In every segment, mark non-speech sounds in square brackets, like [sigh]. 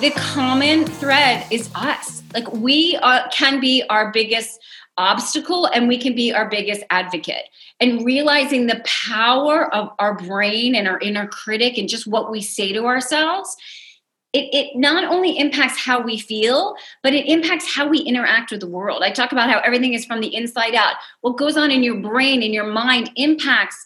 the common thread is us. Like we are, can be our biggest obstacle and we can be our biggest advocate. And realizing the power of our brain and our inner critic and just what we say to ourselves it, it not only impacts how we feel, but it impacts how we interact with the world. I talk about how everything is from the inside out. What goes on in your brain, in your mind, impacts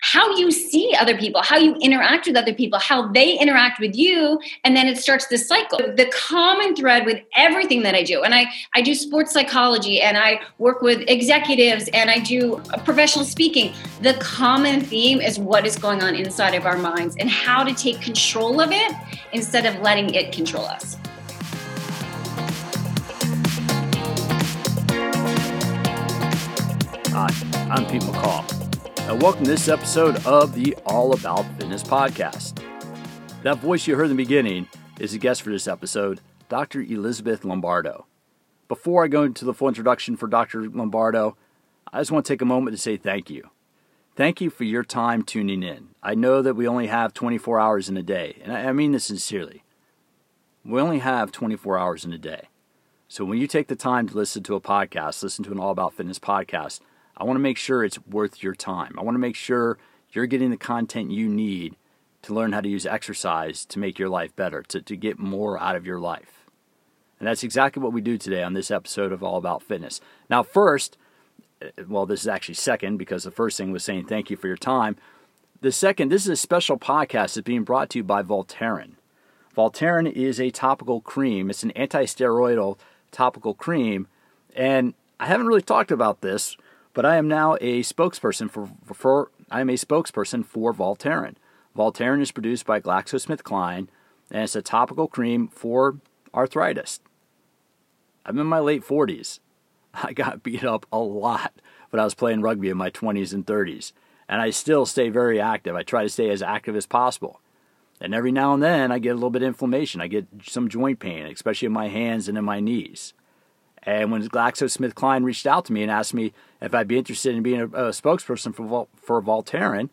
how you see other people, how you interact with other people, how they interact with you, and then it starts this cycle. The common thread with everything that I do, and I, I do sports psychology and I work with executives and I do professional speaking, the common theme is what is going on inside of our minds and how to take control of it instead of letting it control us. Hi, I'm Pete McCall and welcome to this episode of the All About Fitness podcast. That voice you heard in the beginning is a guest for this episode, Dr. Elizabeth Lombardo. Before I go into the full introduction for Dr. Lombardo, I just want to take a moment to say thank you. Thank you for your time tuning in. I know that we only have 24 hours in a day, and I mean this sincerely. We only have 24 hours in a day. So when you take the time to listen to a podcast, listen to an All About Fitness podcast, I want to make sure it's worth your time. I want to make sure you're getting the content you need to learn how to use exercise to make your life better, to, to get more out of your life. And that's exactly what we do today on this episode of All About Fitness. Now, first, eh, well, this is actually second because the first thing was saying thank you for your time. The second, this is a special podcast that's being brought to you by Voltaren. Voltaren is a topical cream, it's an anti steroidal topical cream. And I haven't really talked about this but I am now a spokesperson for, for I am a spokesperson for Voltaren. Voltaren is produced by GlaxoSmithKline, and it's a topical cream for arthritis. I'm in my late 40s. I got [laughs] beat up a lot when I was playing rugby in my 20s and 30s, and I still stay very active. I try to stay as active as possible. And every now and then I get a little bit of inflammation. I get some joint pain, especially in my hands and in my knees. And when GlaxoSmithKline reached out to me and asked me if I'd be interested in being a, a spokesperson for for Voltaren,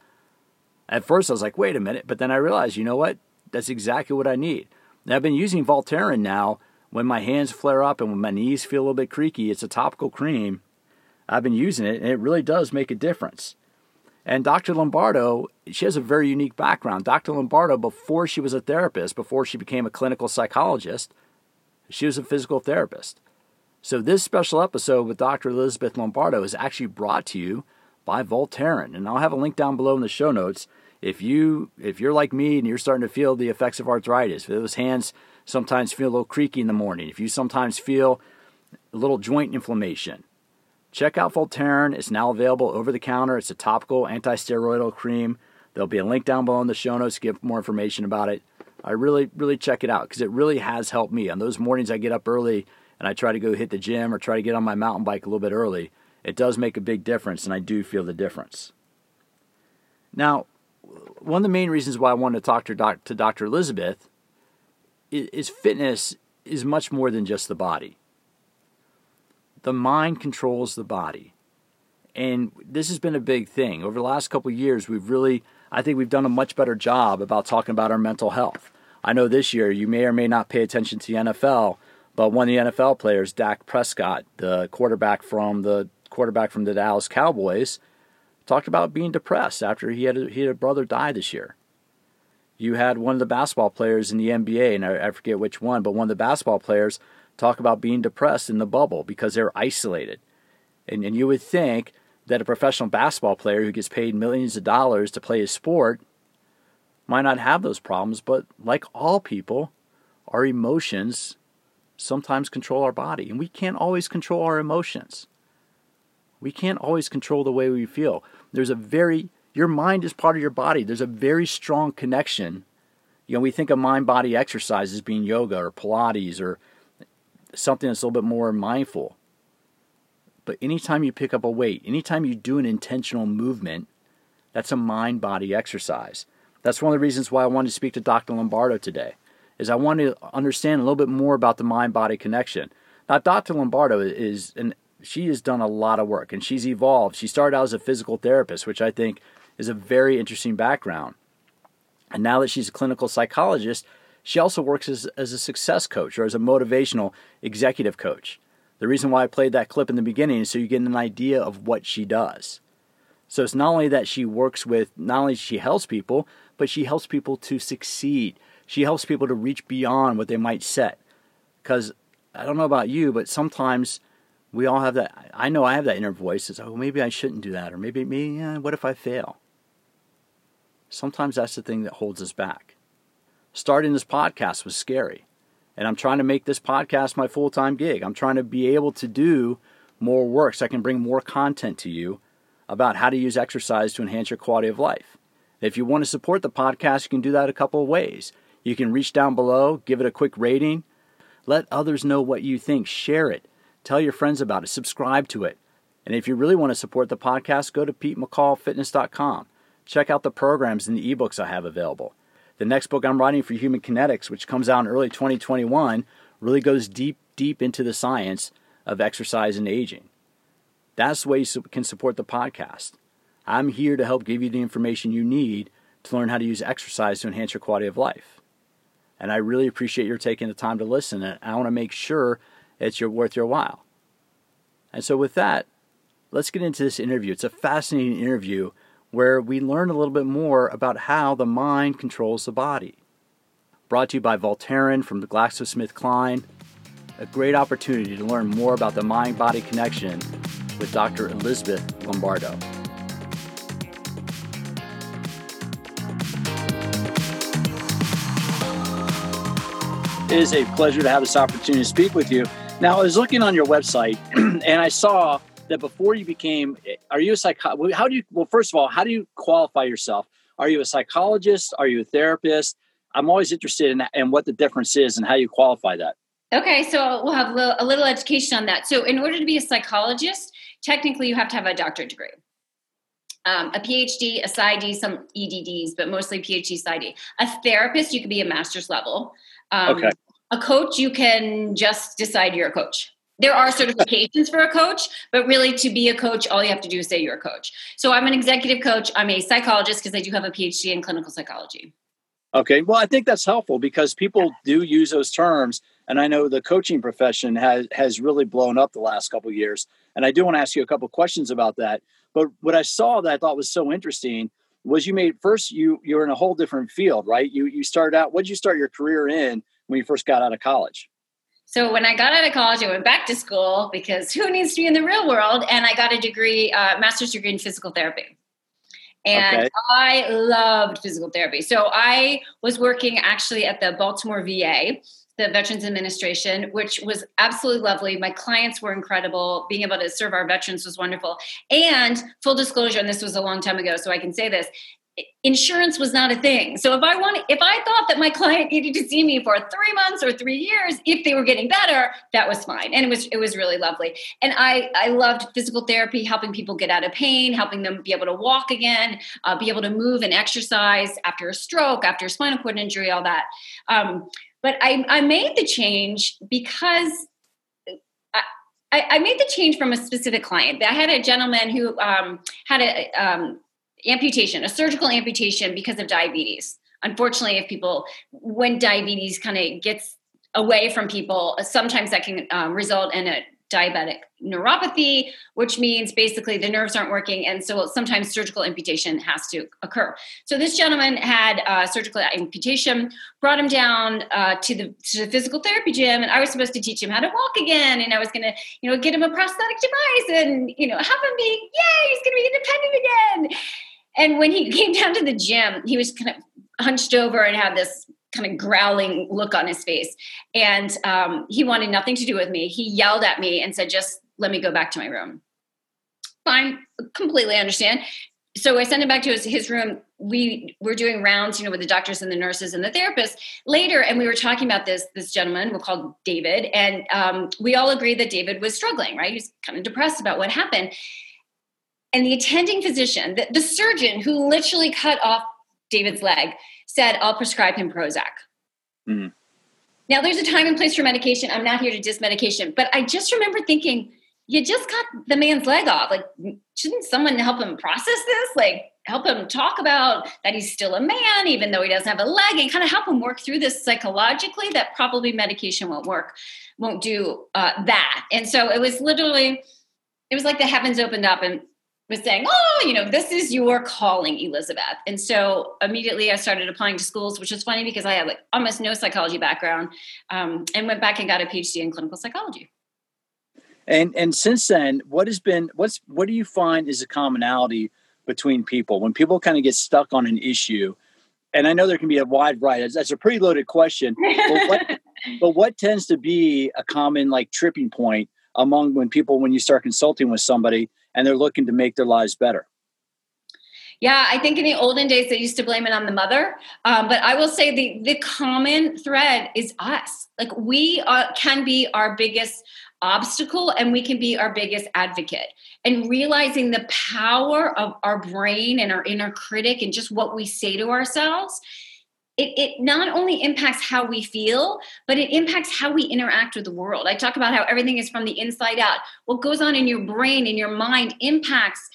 at first I was like, wait a minute. But then I realized, you know what? That's exactly what I need. Now, I've been using Voltaren now when my hands flare up and when my knees feel a little bit creaky. It's a topical cream. I've been using it, and it really does make a difference. And Dr. Lombardo, she has a very unique background. Dr. Lombardo, before she was a therapist, before she became a clinical psychologist, she was a physical therapist. So, this special episode with Dr. Elizabeth Lombardo is actually brought to you by Voltaren. And I'll have a link down below in the show notes. If, you, if you're like me and you're starting to feel the effects of arthritis, if those hands sometimes feel a little creaky in the morning, if you sometimes feel a little joint inflammation, check out Voltaren. It's now available over the counter. It's a topical anti steroidal cream. There'll be a link down below in the show notes to get more information about it. I really, really check it out because it really has helped me. On those mornings I get up early and I try to go hit the gym or try to get on my mountain bike a little bit early, it does make a big difference, and I do feel the difference. Now, one of the main reasons why I wanted to talk to, to Dr. Elizabeth is, is fitness is much more than just the body. The mind controls the body. And this has been a big thing. Over the last couple years, we've really, I think we've done a much better job about talking about our mental health. I know this year you may or may not pay attention to the NFL, but one of the NFL players, Dak Prescott, the quarterback from the quarterback from the Dallas Cowboys, talked about being depressed after he had a, he had a brother die this year. You had one of the basketball players in the NBA, and I, I forget which one, but one of the basketball players talk about being depressed in the bubble because they're isolated. And, and you would think that a professional basketball player who gets paid millions of dollars to play his sport might not have those problems, but like all people, our emotions sometimes control our body, and we can't always control our emotions. We can't always control the way we feel. There's a very, your mind is part of your body. There's a very strong connection. You know, we think of mind body exercises being yoga or Pilates or something that's a little bit more mindful. But anytime you pick up a weight, anytime you do an intentional movement, that's a mind body exercise. That's one of the reasons why I wanted to speak to Dr. Lombardo today is I want to understand a little bit more about the mind body connection. Now, Dr. Lombardo is, and she has done a lot of work and she's evolved. She started out as a physical therapist, which I think is a very interesting background. And now that she's a clinical psychologist, She also works as, as a success coach or as a motivational executive coach. The reason why I played that clip in the beginning is so you get an idea of what she does. So it's not only that she works with, not only she helps people, but she helps people to succeed. She helps people to reach beyond what they might set. Because I don't know about you, but sometimes we all have that. I know I have that inner voice that says, oh, maybe I shouldn't do that. Or maybe, maybe yeah, what if I fail? Sometimes that's the thing that holds us back. Starting this podcast was scary. And I'm trying to make this podcast my full time gig. I'm trying to be able to do more work so I can bring more content to you about how to use exercise to enhance your quality of life. If you want to support the podcast, you can do that a couple of ways. You can reach down below, give it a quick rating, let others know what you think, share it, tell your friends about it, subscribe to it. And if you really want to support the podcast, go to PeteMcCallFitness.com. Check out the programs and the ebooks I have available. The next book I'm writing for Human Kinetics, which comes out in early 2021, really goes deep, deep into the science of exercise and aging. That's the way you can support the podcast. I'm here to help give you the information you need to learn how to use exercise to enhance your quality of life. And I really appreciate your taking the time to listen, and I want to make sure it's your, worth your while. And so, with that, let's get into this interview. It's a fascinating interview where we learn a little bit more about how the mind controls the body. Brought to you by Voltaren from the GlaxoSmithKline. A great opportunity to learn more about the mind body connection with Dr. Elizabeth Lombardo. Is a pleasure to have this opportunity to speak with you. Now, I was looking on your website [clears throat] and I saw that before you became, are you a psychologist? How do you? Well, first of all, how do you qualify yourself? Are you a psychologist? Are you a therapist? I'm always interested in, in what the difference is and how you qualify that. Okay, so we'll have a little, a little education on that. So, in order to be a psychologist, technically you have to have a doctorate degree. Um, a PhD, a PsyD, some EDDs, but mostly PhD, PsyD. A therapist, you could be a master's level. Um, okay. A coach, you can just decide you're a coach there are certifications for a coach, but really to be a coach, all you have to do is say you're a coach. So I'm an executive coach. I'm a psychologist because I do have a PhD in clinical psychology. Okay. Well, I think that's helpful because people do use those terms. And I know the coaching profession has, has really blown up the last couple years. And I do want to ask you a couple questions about that. But what I saw that I thought was so interesting was you made first you you're in a whole different field, right? You you started out, what did you start your career in when you first got out of college? So when I got out of college, I went back to school because who needs to be in the real world? And I got a degree, uh, master's degree in physical therapy. And okay. I loved physical therapy. So I was working actually at the Baltimore VA, the Veterans Administration, which was absolutely lovely. My clients were incredible. Being able to serve our veterans was wonderful. And full disclosure, and this was a long time ago, so I can say this insurance was not a thing. So if I wanted, if I thought that my client needed to see me for three months or three years, if they were getting better, that was fine. And it was, it was really lovely. And I, I loved physical therapy, helping people get out of pain, helping them be able to walk again, uh, be able to move and exercise after a stroke, after a spinal cord injury, all that. Um, but I, I made the change because I, I, made the change from a specific client. I had a gentleman who um, had a um, amputation, a surgical amputation because of diabetes. Unfortunately, if people, when diabetes kind of gets away from people, sometimes that can um, result in a diabetic neuropathy, which means basically the nerves aren't working. And so sometimes surgical amputation has to occur. So this gentleman had uh, surgical amputation, brought him down uh, to, the, to the physical therapy gym, and I was supposed to teach him how to walk again. And I was going to, you know, get him a prosthetic device and, you know, have him be, yay, he's going to be independent again. And when he [laughs] came down to the gym, he was kind of hunched over and had this kind of growling look on his face. And um, he wanted nothing to do with me. He yelled at me and said, just let me go back to my room. Fine, completely understand. So I sent him back to his, his room. We were doing rounds, you know, with the doctors and the nurses and the therapists later, and we were talking about this this gentleman. We're called David, and um, we all agreed that David was struggling. Right, he was kind of depressed about what happened. And the attending physician, the, the surgeon who literally cut off David's leg, said, I'll prescribe him Prozac. Mm-hmm. Now, there's a time and place for medication. I'm not here to diss medication, but I just remember thinking, you just cut the man's leg off. Like, shouldn't someone help him process this? Like, help him talk about that he's still a man, even though he doesn't have a leg, and kind of help him work through this psychologically. That probably medication won't work, won't do uh, that. And so it was literally, it was like the heavens opened up and was saying, "Oh, you know, this is your calling, Elizabeth." And so immediately I started applying to schools, which is funny because I had like almost no psychology background, um, and went back and got a PhD in clinical psychology. And and since then, what has been what's what do you find is a commonality between people when people kind of get stuck on an issue? And I know there can be a wide variety. That's a pretty loaded question. but, what, [laughs] but what tends to be a common like tripping point among when people when you start consulting with somebody and they're looking to make their lives better? Yeah, I think in the olden days they used to blame it on the mother, um, but I will say the the common thread is us. Like we are, can be our biggest obstacle and we can be our biggest advocate and realizing the power of our brain and our inner critic and just what we say to ourselves it, it not only impacts how we feel but it impacts how we interact with the world i talk about how everything is from the inside out what goes on in your brain in your mind impacts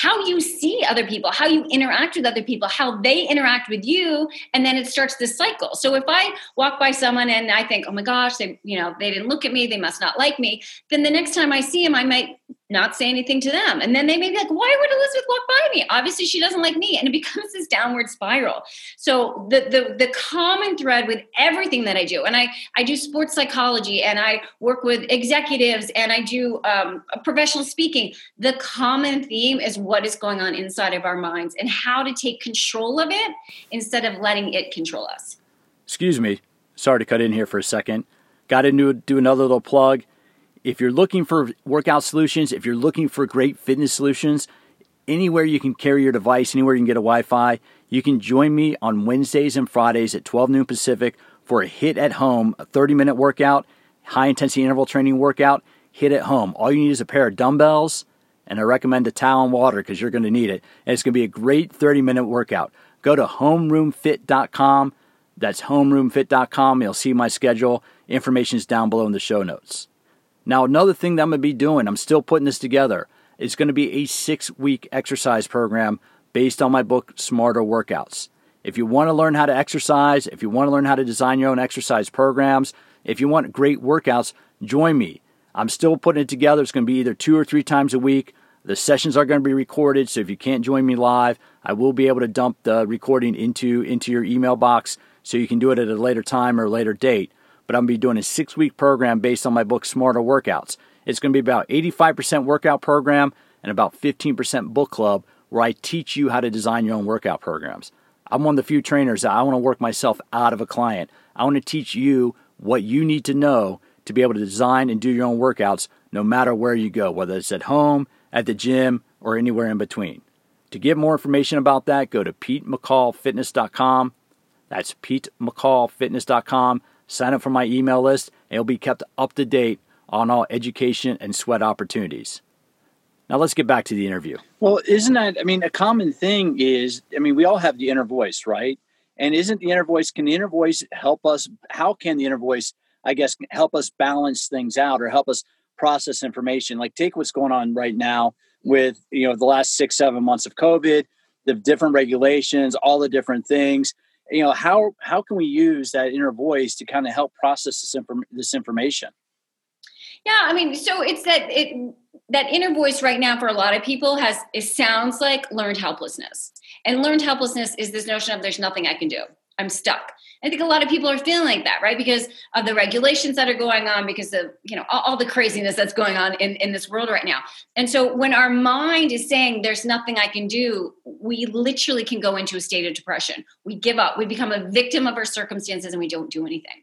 how you see other people, how you interact with other people, how they interact with you, and then it starts this cycle. So if I walk by someone and I think, "Oh my gosh, they, you know, they didn't look at me, they must not like me," then the next time I see them, I might not say anything to them. And then they may be like, why would Elizabeth walk by me? Obviously, she doesn't like me. And it becomes this downward spiral. So the, the, the common thread with everything that I do, and I, I do sports psychology and I work with executives and I do um, professional speaking, the common theme is what is going on inside of our minds and how to take control of it instead of letting it control us. Excuse me. Sorry to cut in here for a second. Got to do another little plug if you're looking for workout solutions, if you're looking for great fitness solutions, anywhere you can carry your device, anywhere you can get a Wi Fi, you can join me on Wednesdays and Fridays at 12 noon Pacific for a HIIT at home, a 30 minute workout, high intensity interval training workout, HIIT at home. All you need is a pair of dumbbells, and I recommend a towel and water because you're going to need it. And it's going to be a great 30 minute workout. Go to homeroomfit.com. That's homeroomfit.com. You'll see my schedule. Information is down below in the show notes. Now, another thing that I'm going to be doing, I'm still putting this together, is going to be a six week exercise program based on my book, Smarter Workouts. If you want to learn how to exercise, if you want to learn how to design your own exercise programs, if you want great workouts, join me. I'm still putting it together. It's going to be either two or three times a week. The sessions are going to be recorded, so if you can't join me live, I will be able to dump the recording into, into your email box so you can do it at a later time or later date but I'm going to be doing a six week program based on my book, Smarter Workouts. It's going to be about 85% workout program and about 15% book club, where I teach you how to design your own workout programs. I'm one of the few trainers that I want to work myself out of a client. I want to teach you what you need to know to be able to design and do your own workouts no matter where you go, whether it's at home, at the gym, or anywhere in between. To get more information about that, go to PeteMcCallFitness.com. That's PeteMcCallFitness.com. Sign up for my email list, and you'll be kept up to date on all education and sweat opportunities. Now let's get back to the interview. Well, isn't that, I mean, a common thing is, I mean, we all have the inner voice, right? And isn't the inner voice, can the inner voice help us? How can the inner voice, I guess, help us balance things out or help us process information? Like, take what's going on right now with, you know, the last six, seven months of COVID, the different regulations, all the different things you know how how can we use that inner voice to kind of help process this, inform- this information? Yeah i mean so it's that it that inner voice right now for a lot of people has it sounds like learned helplessness. And learned helplessness is this notion of there's nothing i can do i'm stuck I think a lot of people are feeling like that, right? Because of the regulations that are going on, because of you know all, all, the craziness that's going on in, in this world right now. And so when our mind is saying there's nothing I can do, we literally can go into a state of depression. We give up. We become a victim of our circumstances and we don't do anything.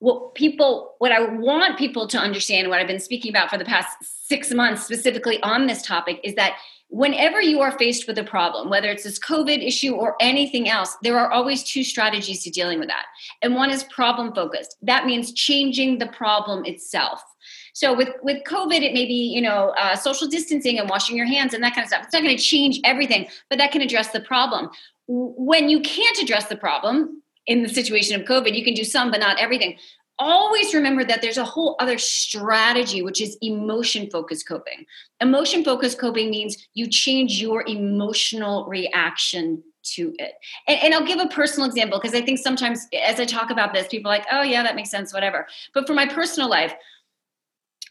What people, what I want people to understand, what I've been speaking about for the past six months specifically on this topic, is that whenever you are faced with a problem, whether it's this COVID issue or anything else, there are always two strategies to dealing with that. And one is problem focused. That means changing the problem itself. So with with COVID, it may be you know uh, social distancing and washing your hands and that kind of stuff. It's not going to change everything, but that can address the problem. When you can't address the problem in the situation of COVID, you can do some, but not everything always remember that there's a whole other strategy, which is emotion focused coping. Emotion focused coping means you change your emotional reaction to it. And, and I'll give a personal example because I think sometimes as I talk about this, people are like, oh, yeah, that makes sense, whatever. But for my personal life,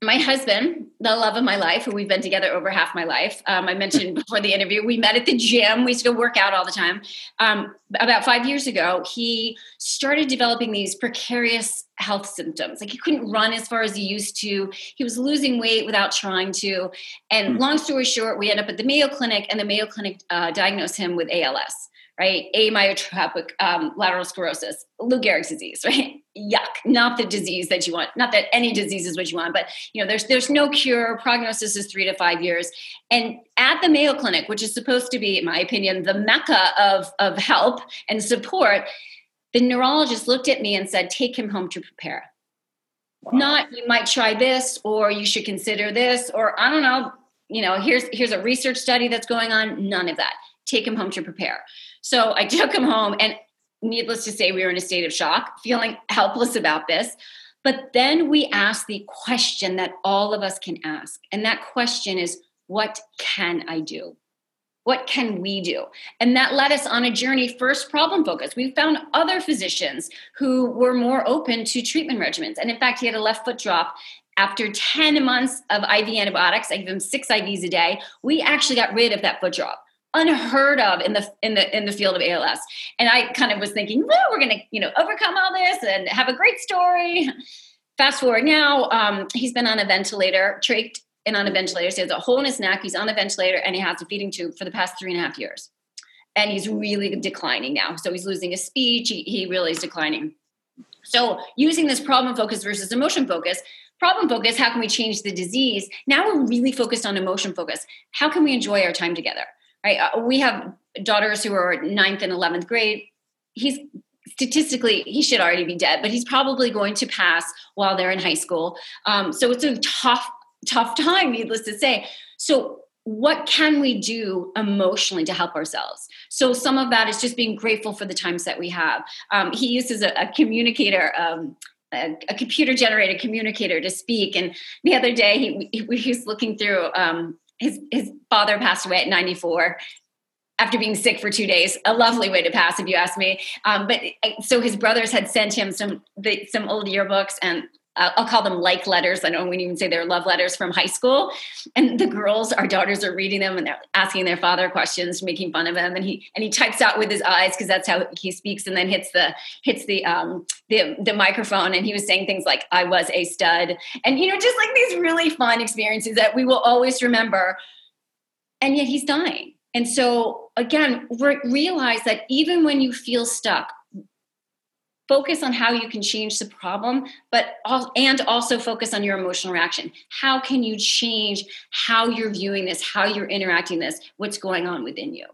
my husband, the love of my life, who we've been together over half my life. Um, I mentioned [laughs] before the interview, we met at the gym. We used to go work out all the time. Um, about five years ago, he started developing these precarious health symptoms. Like he couldn't run as far as he used to. He was losing weight without trying to. And hmm. long story short, we end up at the Mayo Clinic, and the Mayo Clinic uh, diagnosed him with ALS right? Amyotrophic um, lateral sclerosis, Lou Gehrig's disease, [laughs] right? Yuck! Not the disease that you want. Not that any disease is what you want, but you know, there's there's no cure. Prognosis is three to five years. And at the Mayo Clinic, which is supposed to be, in my opinion, the mecca of of help and support, the neurologist looked at me and said, "Take him home to prepare." Wow. Not you might try this, or you should consider this, or I don't know. You know, here's here's a research study that's going on. None of that. Take him home to prepare. So I [laughs] took him home, and needless to say, we were in a state of shock, feeling [laughs] helpless about this. But then we asked the question that all of us can ask. And that question is, what can I do? What can we do? And that led us on a journey, first problem focused. We found other physicians who were more open to treatment regimens. And in fact, he had a left foot drop. After 10 months of IV antibiotics, I gave him six IVs a day, we actually got rid of that foot drop unheard of in the in the in the field of ALS. And I kind of was thinking, well, we're going to you know overcome all this and have a great story. Fast forward now, um, he's been on a ventilator, trached and on a ventilator. So he has a hole in his neck. He's on a ventilator and he has a feeding tube for the past three and a half years. And he's really declining now. So he's losing his speech. He, he really is declining. So using this problem focus versus emotion focus, problem focus, how can we change the disease? Now we're really focused on emotion focus. How can we enjoy our time together? Right? Uh, we have daughters who are ninth and 11th grade. He's statistically, he should already be dead, but he's probably going to pass while they're in high school. Um, so it's a tough, tough [laughs] time, needless to say. So what can we do emotionally to help ourselves so some of that is just being grateful for the times that we have um, he uses a, a communicator um, a, a, computer generated communicator to speak and the other day he, he, he was looking through um, his his father passed away at 94 after being sick for two days. A lovely way to pass if you ask me. Um, but so his brothers had sent him some the, some old yearbooks and uh, I'll call them like letters. I don't even say they're love letters from high school. And the girls, our daughters, are reading them and they're asking their father questions, making fun of him. And he and he types out with his eyes because that's how he speaks. And then hits the hits the um the the microphone. And he was saying things like "I was a stud," and you know, just like these really fun experiences that we will always remember. And yet he's dying. And so again, re- realize that even when you feel stuck, focus on how you can change the problem but all, and also focus on your emotional reaction. How can you change how you're viewing this how you're interacting this what's going on within you?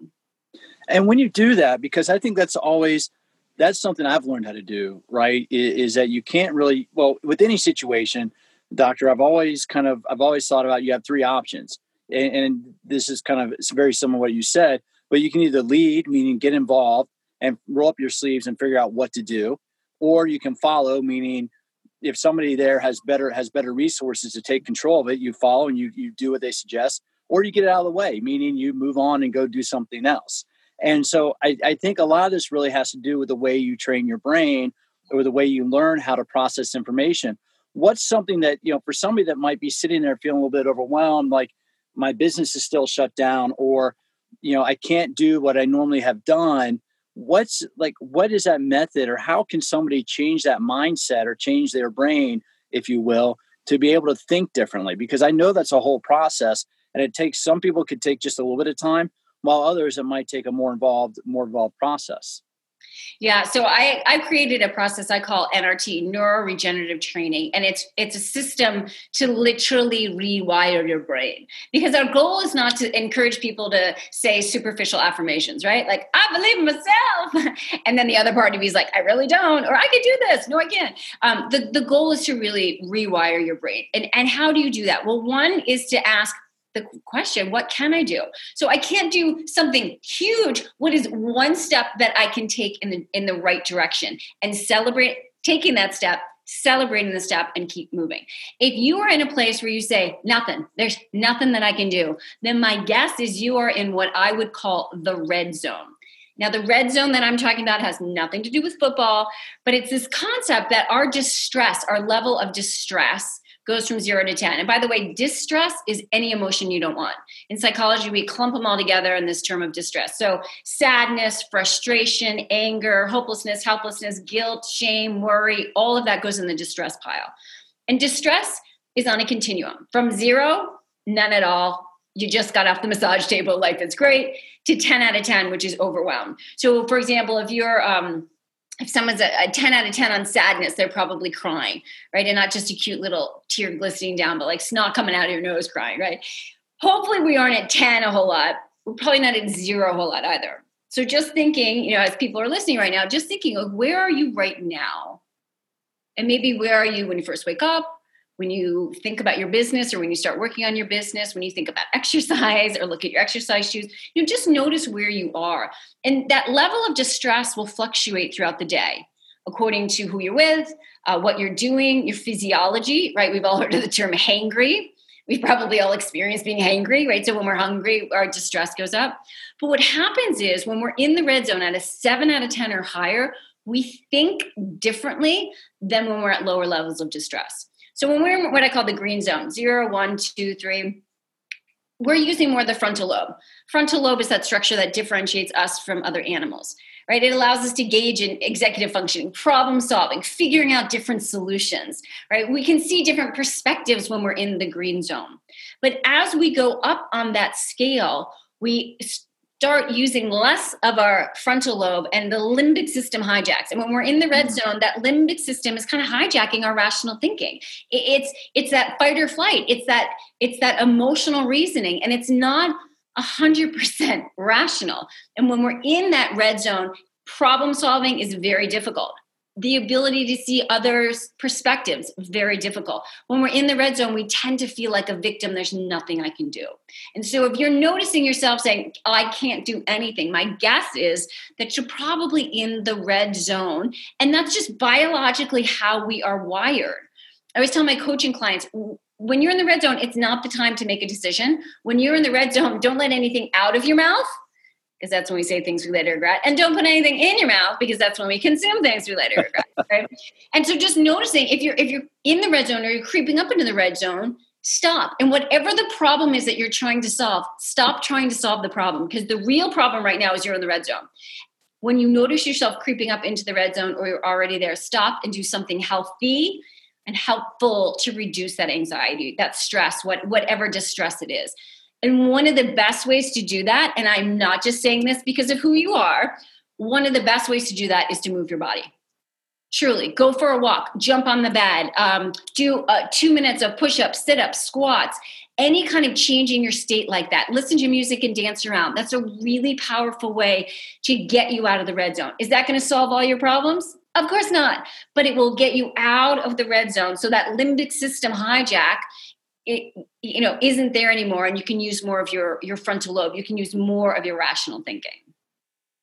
And when you do that because i think that's always that's something i've learned how to do right is, that you can't really well with any situation doctor i've always kind of i've always thought about you have three options. And, and this is kind of it's very similar to what you said but you can either lead meaning get involved and roll up your sleeves and figure out what to do. Or you can follow meaning if somebody there has better has better resources to take control of it you follow and you you do what they suggest or you get it out of the way meaning you move on and go do something else. And so I, I think a lot of this really has to do with the way you train your brain or the way you learn how to process information. What's something that you know for somebody that might be sitting there feeling a little bit overwhelmed like my business is still shut down or you know i can't do what i normally have done what's like what is that method or how can somebody change that mindset or change their brain if you will to be able to think differently? Because i know that's a whole process and it takes some people could take just a little bit of time while others it might take a more involved more involved process yeah, so I I created a process I call NRT, neuroregenerative training, and it's it's a system to literally rewire your brain. Because our goal is not to encourage people to say superficial affirmations, right? Like I believe in myself, [laughs] and then the other part of you is like I really don't, or I can do this. No, I can't. Um, the the goal is to really rewire your brain, and and how do you do that? Well, one is to ask the question what can i do so i can't do something huge what is one step that i can take in the in the right direction and celebrate taking that step celebrating the step and keep moving. If you are in a place where you say, nothing, there's nothing that I can do, then my guess is you are in what I would call the red zone. Now, the red zone that I'm talking about has nothing to do with football, but it's this concept that our distress, our level of distress, goes from zero to 10. And by the way, distress is any emotion you don't want. In psychology, we clump them all together in this term of distress. So, sadness, frustration, anger, hopelessness, helplessness, guilt, shame, worry, all of that goes in the distress pile. And distress is on a continuum from zero, none at all. You just got off the massage table, life is great, to 10 out of 10, which is overwhelmed. So, for example, if you're, um, if someone's a, a, 10 out of 10 on sadness, they're probably crying, right? And not just a cute little tear glistening down, but like snot coming out of your nose crying, right? Hopefully, we aren't at 10 a whole lot. We're probably not at zero a whole lot either. So, just thinking, you know, as people are listening right now, just thinking, like, where are you right now? And maybe where are you when you first wake up? When you think about your business or when you start working on your business, when you think about [laughs] exercise or look at your exercise shoes, you know, just notice where you are. And that level of distress will fluctuate throughout the day according to who you're with, uh, what you're doing, your physiology, right? We've all heard of the term hangry. We've probably all experienced being hangry, right? So when we're hungry, our distress goes up. But what happens is when we're in the red zone at a seven out of 10 or higher, we think differently than when we're at lower levels of distress. So when we're in what I call the green zone, zero, one, two, three, we're using more the frontal lobe. Frontal lobe is that structure that differentiates us from other animals, right? It allows us to gauge in executive functioning, problem solving, figuring out different solutions, right? We can see different perspectives when we're in the green zone. But as we go up on that scale, we start using less of our frontal lobe and the limbic system hijacks. And when we're in the red mm-hmm. zone that limbic system is kind of hijacking our rational thinking. It's it's that fight or flight. It's that it's that emotional reasoning and it's not 100% rational. And when we're in that red zone problem solving is very difficult the ability to see others' perspectives very difficult. When we're in the red zone, we tend to feel like a victim. There's nothing I can do. And so, if you're noticing yourself saying, oh, "I can't do anything," my guess is that you're probably in the red zone, and that's just biologically how we are wired. I always tell my coaching clients. When you're in the red zone, it's not the time to make a decision. When you're in the red zone, don't let anything out of your mouth because that's when we say things we later regret. And don't put anything in your mouth because that's when we consume things we later regret. [laughs] Right? and so just noticing if you're if you're in the red zone or you're creeping up into the red zone, stop. And whatever the problem is that you're trying to solve, stop trying to solve the problem because the real problem right now is you're in the red zone. When you notice yourself creeping up into the red zone or you're already there, stop and do something healthy and helpful to reduce that anxiety, that stress, what whatever distress it is. And one of the best ways to do that, and I'm not just saying this because of who you are, one of the best ways to do that is to move your body. Truly, go for a walk, jump on the bed, um, do uh, two minutes of push ups, sit ups, squats, any kind of changing your state like that. Listen to music and dance around. That's a really powerful way to get you out of the red zone. Is that going to solve all your problems? Of course not, but it will get you out of the red zone so that limbic system hijack it you know isn't there anymore and you can use more of your your frontal lobe. You can use more of your rational thinking.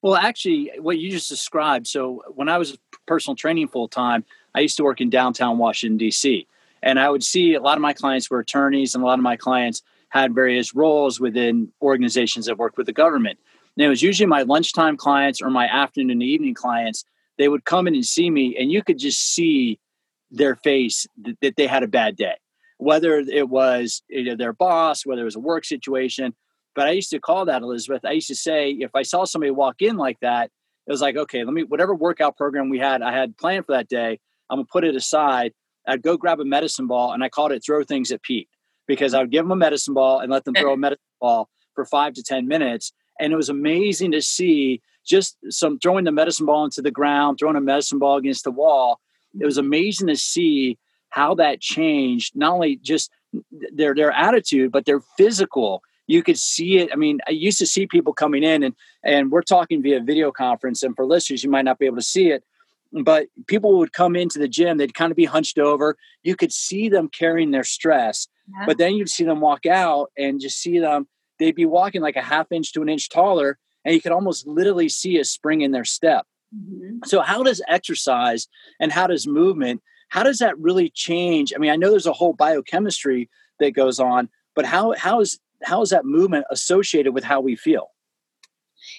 Well actually what you just described so when i was personal training full time i used to work in downtown washington d.c and i would see a lot of my clients were attorneys and a lot of my clients had various roles within organizations that work with the government. And it was usually my lunchtime clients or my afternoon and evening clients. They would come in and see me and you could just see their face that they had a bad day whether it was you know, their boss, whether it was a work situation. But I used to call that Elizabeth. I used to say if I saw somebody walk in like that, it was like, okay, let me whatever workout program we had, I had planned for that day. I'm gonna put it aside. I'd go grab a medicine ball, and I called it "throw things at Pete" because I would give them a medicine ball and let them throw a medicine [laughs] ball for five to ten minutes, and it was amazing to see just some throwing the medicine ball into the ground, throwing a medicine ball against the wall. It was amazing to see how that changed not only just their their attitude but their physical you could see it i mean i used to see people coming in and and we're talking via video conference and for listeners you might not be able to see it but people would come into the gym they'd kind of be hunched over you could see them carrying their stress yeah. but then you'd see them walk out and just see them they'd be walking like a half inch to an inch taller and you could almost literally see a spring in their step mm-hmm. so how does exercise and how does movement how does that really change? I mean, I know there's a whole biochemistry that goes on, but how how is how is that movement associated with how we feel?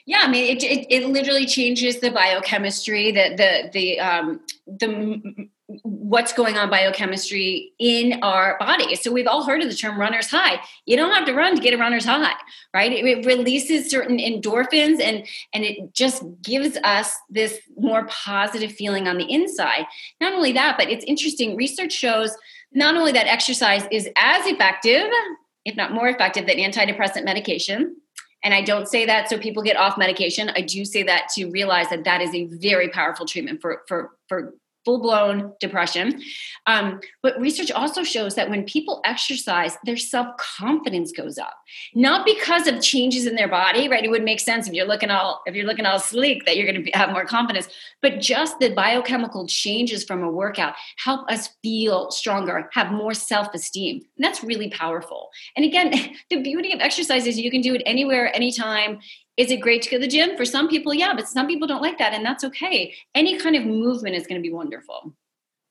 Yeah, I mean, it, it, it literally changes the biochemistry, the the the um, the what's going on biochemistry in our body. So we've all heard of the term runner's high. You don't have to run to get a runner's high, right? It, it releases certain endorphins and and it just gives us this more positive feeling on the inside. Not only that, but it's interesting. Research shows not only that exercise is as effective, if not more effective, than antidepressant medication. And I don't say that so people get off medication. I do say that to realize that that is a very powerful treatment for for for full blown depression. Um, but research also shows that when people exercise, their self confidence goes up, not because of changes in their body. Right? It would make sense if you're looking all if you're looking all sleek that you're going to have more confidence, but just the biochemical changes from a workout help us feel stronger, have more self esteem, and that's really powerful. And again, [laughs] the beauty of exercise is you can do it anywhere, anytime is it great to go to the gym? For some people, yeah, but some people don't like that, and that's okay. Any kind of movement is going to be wonderful.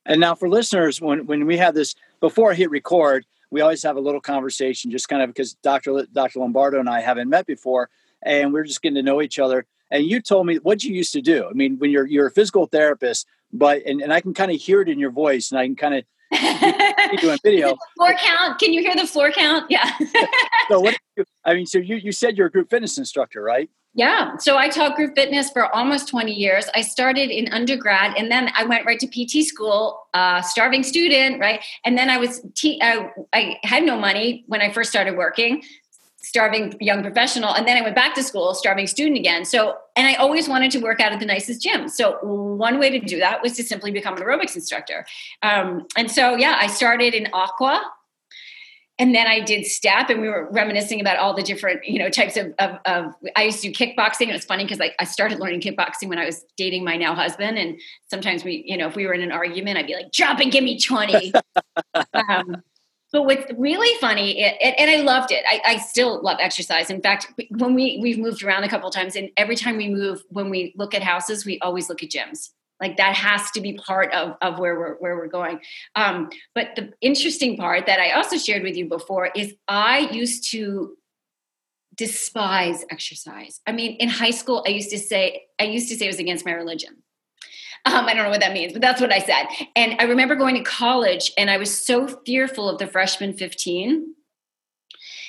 And now, for listeners, when when we have this before I hit record, we always have a little conversation, just kind of because Dr. Dr. Lombardo and I haven't met before, and we're just getting to know each other. And you told me what you used to do. I mean, when you're you're a physical therapist, but and, and I can kind of hear it in your voice, and I can kind of doing video. [laughs] floor count. Can you hear the floor count? Yeah. so what? You, I mean, so you you said you're a group fitness instructor, right? Yeah. So I taught group fitness for almost 20 years. I started in undergrad and then I went right to PT school, uh, starving student, right? And then I was, te- I, I had no money when I first started working starving young professional and then i went back to school starving student again so and i always wanted to work out at the nicest gym so one way to do that was to simply become an aerobics instructor um, and so yeah i started in aqua and then I did step, and we were reminiscing about all the different, you know, types of. of, of I used to do kickboxing, and it's funny because like I started learning kickboxing when I was dating my now husband, and sometimes we, you know, if we were in an argument, I'd be like, "Drop and give me 20. [laughs] um, but what's really funny, it, and I loved it. I, I, still love exercise. In fact, when we we've moved around a couple times, and every time we move, when we look at houses, we always look at gyms. Like that has to be part of, of where we're where we're going. Um, but the interesting part that I also shared with you before is I used to despise exercise. I mean, in high school, I used to say I used to say it was against my religion. Um, I don't know what that means, but that's what I said. And I remember going to college and I was so fearful of the freshman 15.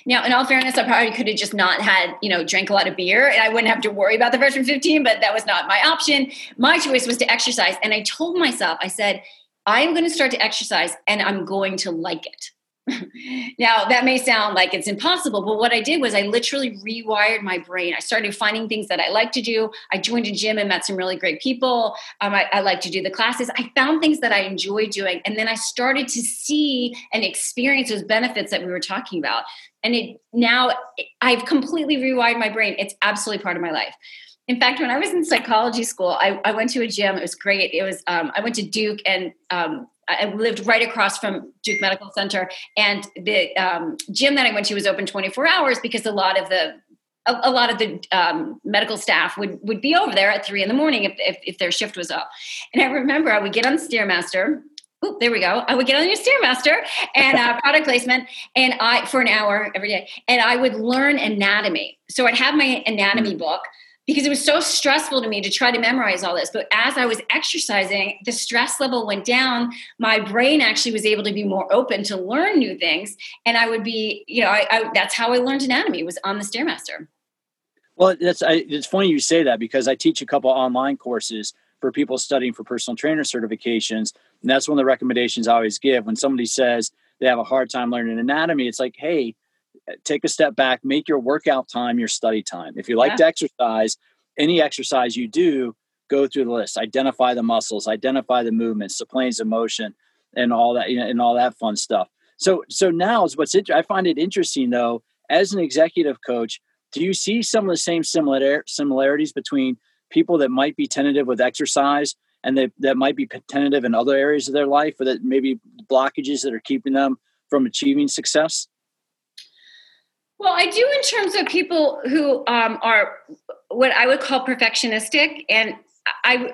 Now, in all fairness, I probably could have just not had, you know, drank a lot of beer and I wouldn't have to worry about the freshman 15, but that was not my option. My choice was to exercise. And I told myself, I said, I'm going to start to exercise and I'm going to like it. [laughs] now, that may sound like it's impossible, but what I did was I literally rewired my brain. I started finding things that I like to do. I joined a gym and met some really great people. Um, I, I like to do the classes. I found things that I enjoy doing. And then I started to see and experience those benefits that we were talking about. And it now I've completely rewired my brain. It's absolutely part of my life. In fact, when I was in psychology school, I, I went to a gym. It was great. It was um, I went to Duke, and um, I lived right across from Duke Medical Center, and the um, gym that I went to was open 24 hours because a lot of the a, a lot of the um, medical staff would would be over there at three in the morning if, if, if their shift was up. And I remember I would get on stairmaster. Oh, there we go. I would get on your stairmaster and uh, [laughs] product placement, and I for an hour every day, and I would learn anatomy. So I'd have my anatomy mm. book because it was so stressful to me to try to memorize all this. But as I was exercising, the stress level went down. My brain actually was able to be more open to learn new things. And I would be, you know, I, I that's how I learned anatomy was on the Stairmaster. Well, that's I, it's funny you say that because I teach a couple online courses for people studying for personal trainer certifications, and that's one of the recommendations I always give when somebody says they have a hard time learning anatomy. It's like, hey, take a step back, make your workout time your study time. If you like yeah. to exercise, any exercise you do, go through the list, identify the muscles, identify the movements, the planes of motion, and all that, you know, and all that fun stuff. So, so now is what's I find it interesting though, as an executive coach, do you see some of the same similar similarities between people that might be tentative with exercise and that, that might be tentative in other areas of their life or that maybe blockages that are keeping them from achieving success? Well, I do in terms of people who um, are what I would call perfectionistic, and I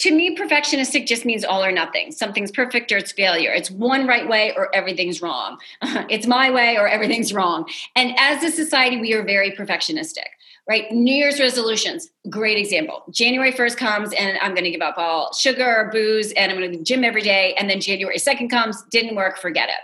to me, perfectionistic just means all or nothing. Something's perfect or it's failure. It's one right way or everything's wrong. [laughs] it's my way or everything's wrong. And as a society, we are very perfectionistic right? New Year's resolutions, great example. January 1st comes and I'm going to give up all sugar booze and I'm going to the gym every day. And then January 2nd comes, didn't work, forget it.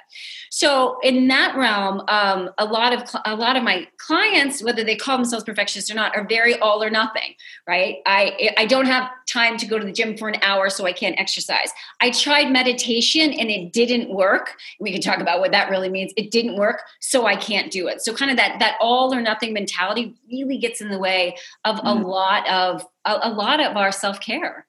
So in that realm, um, a lot of a lot of my clients, whether they call themselves perfectionists or not, are very all or nothing, right? I I don't have time to go to the gym for an hour, so I can't exercise. I tried meditation and it didn't work. We can talk about what that really means. It didn't work, so I can't do it. So kind of that that all or nothing mentality really gets in the way of mm. a lot of a, a lot of our self care.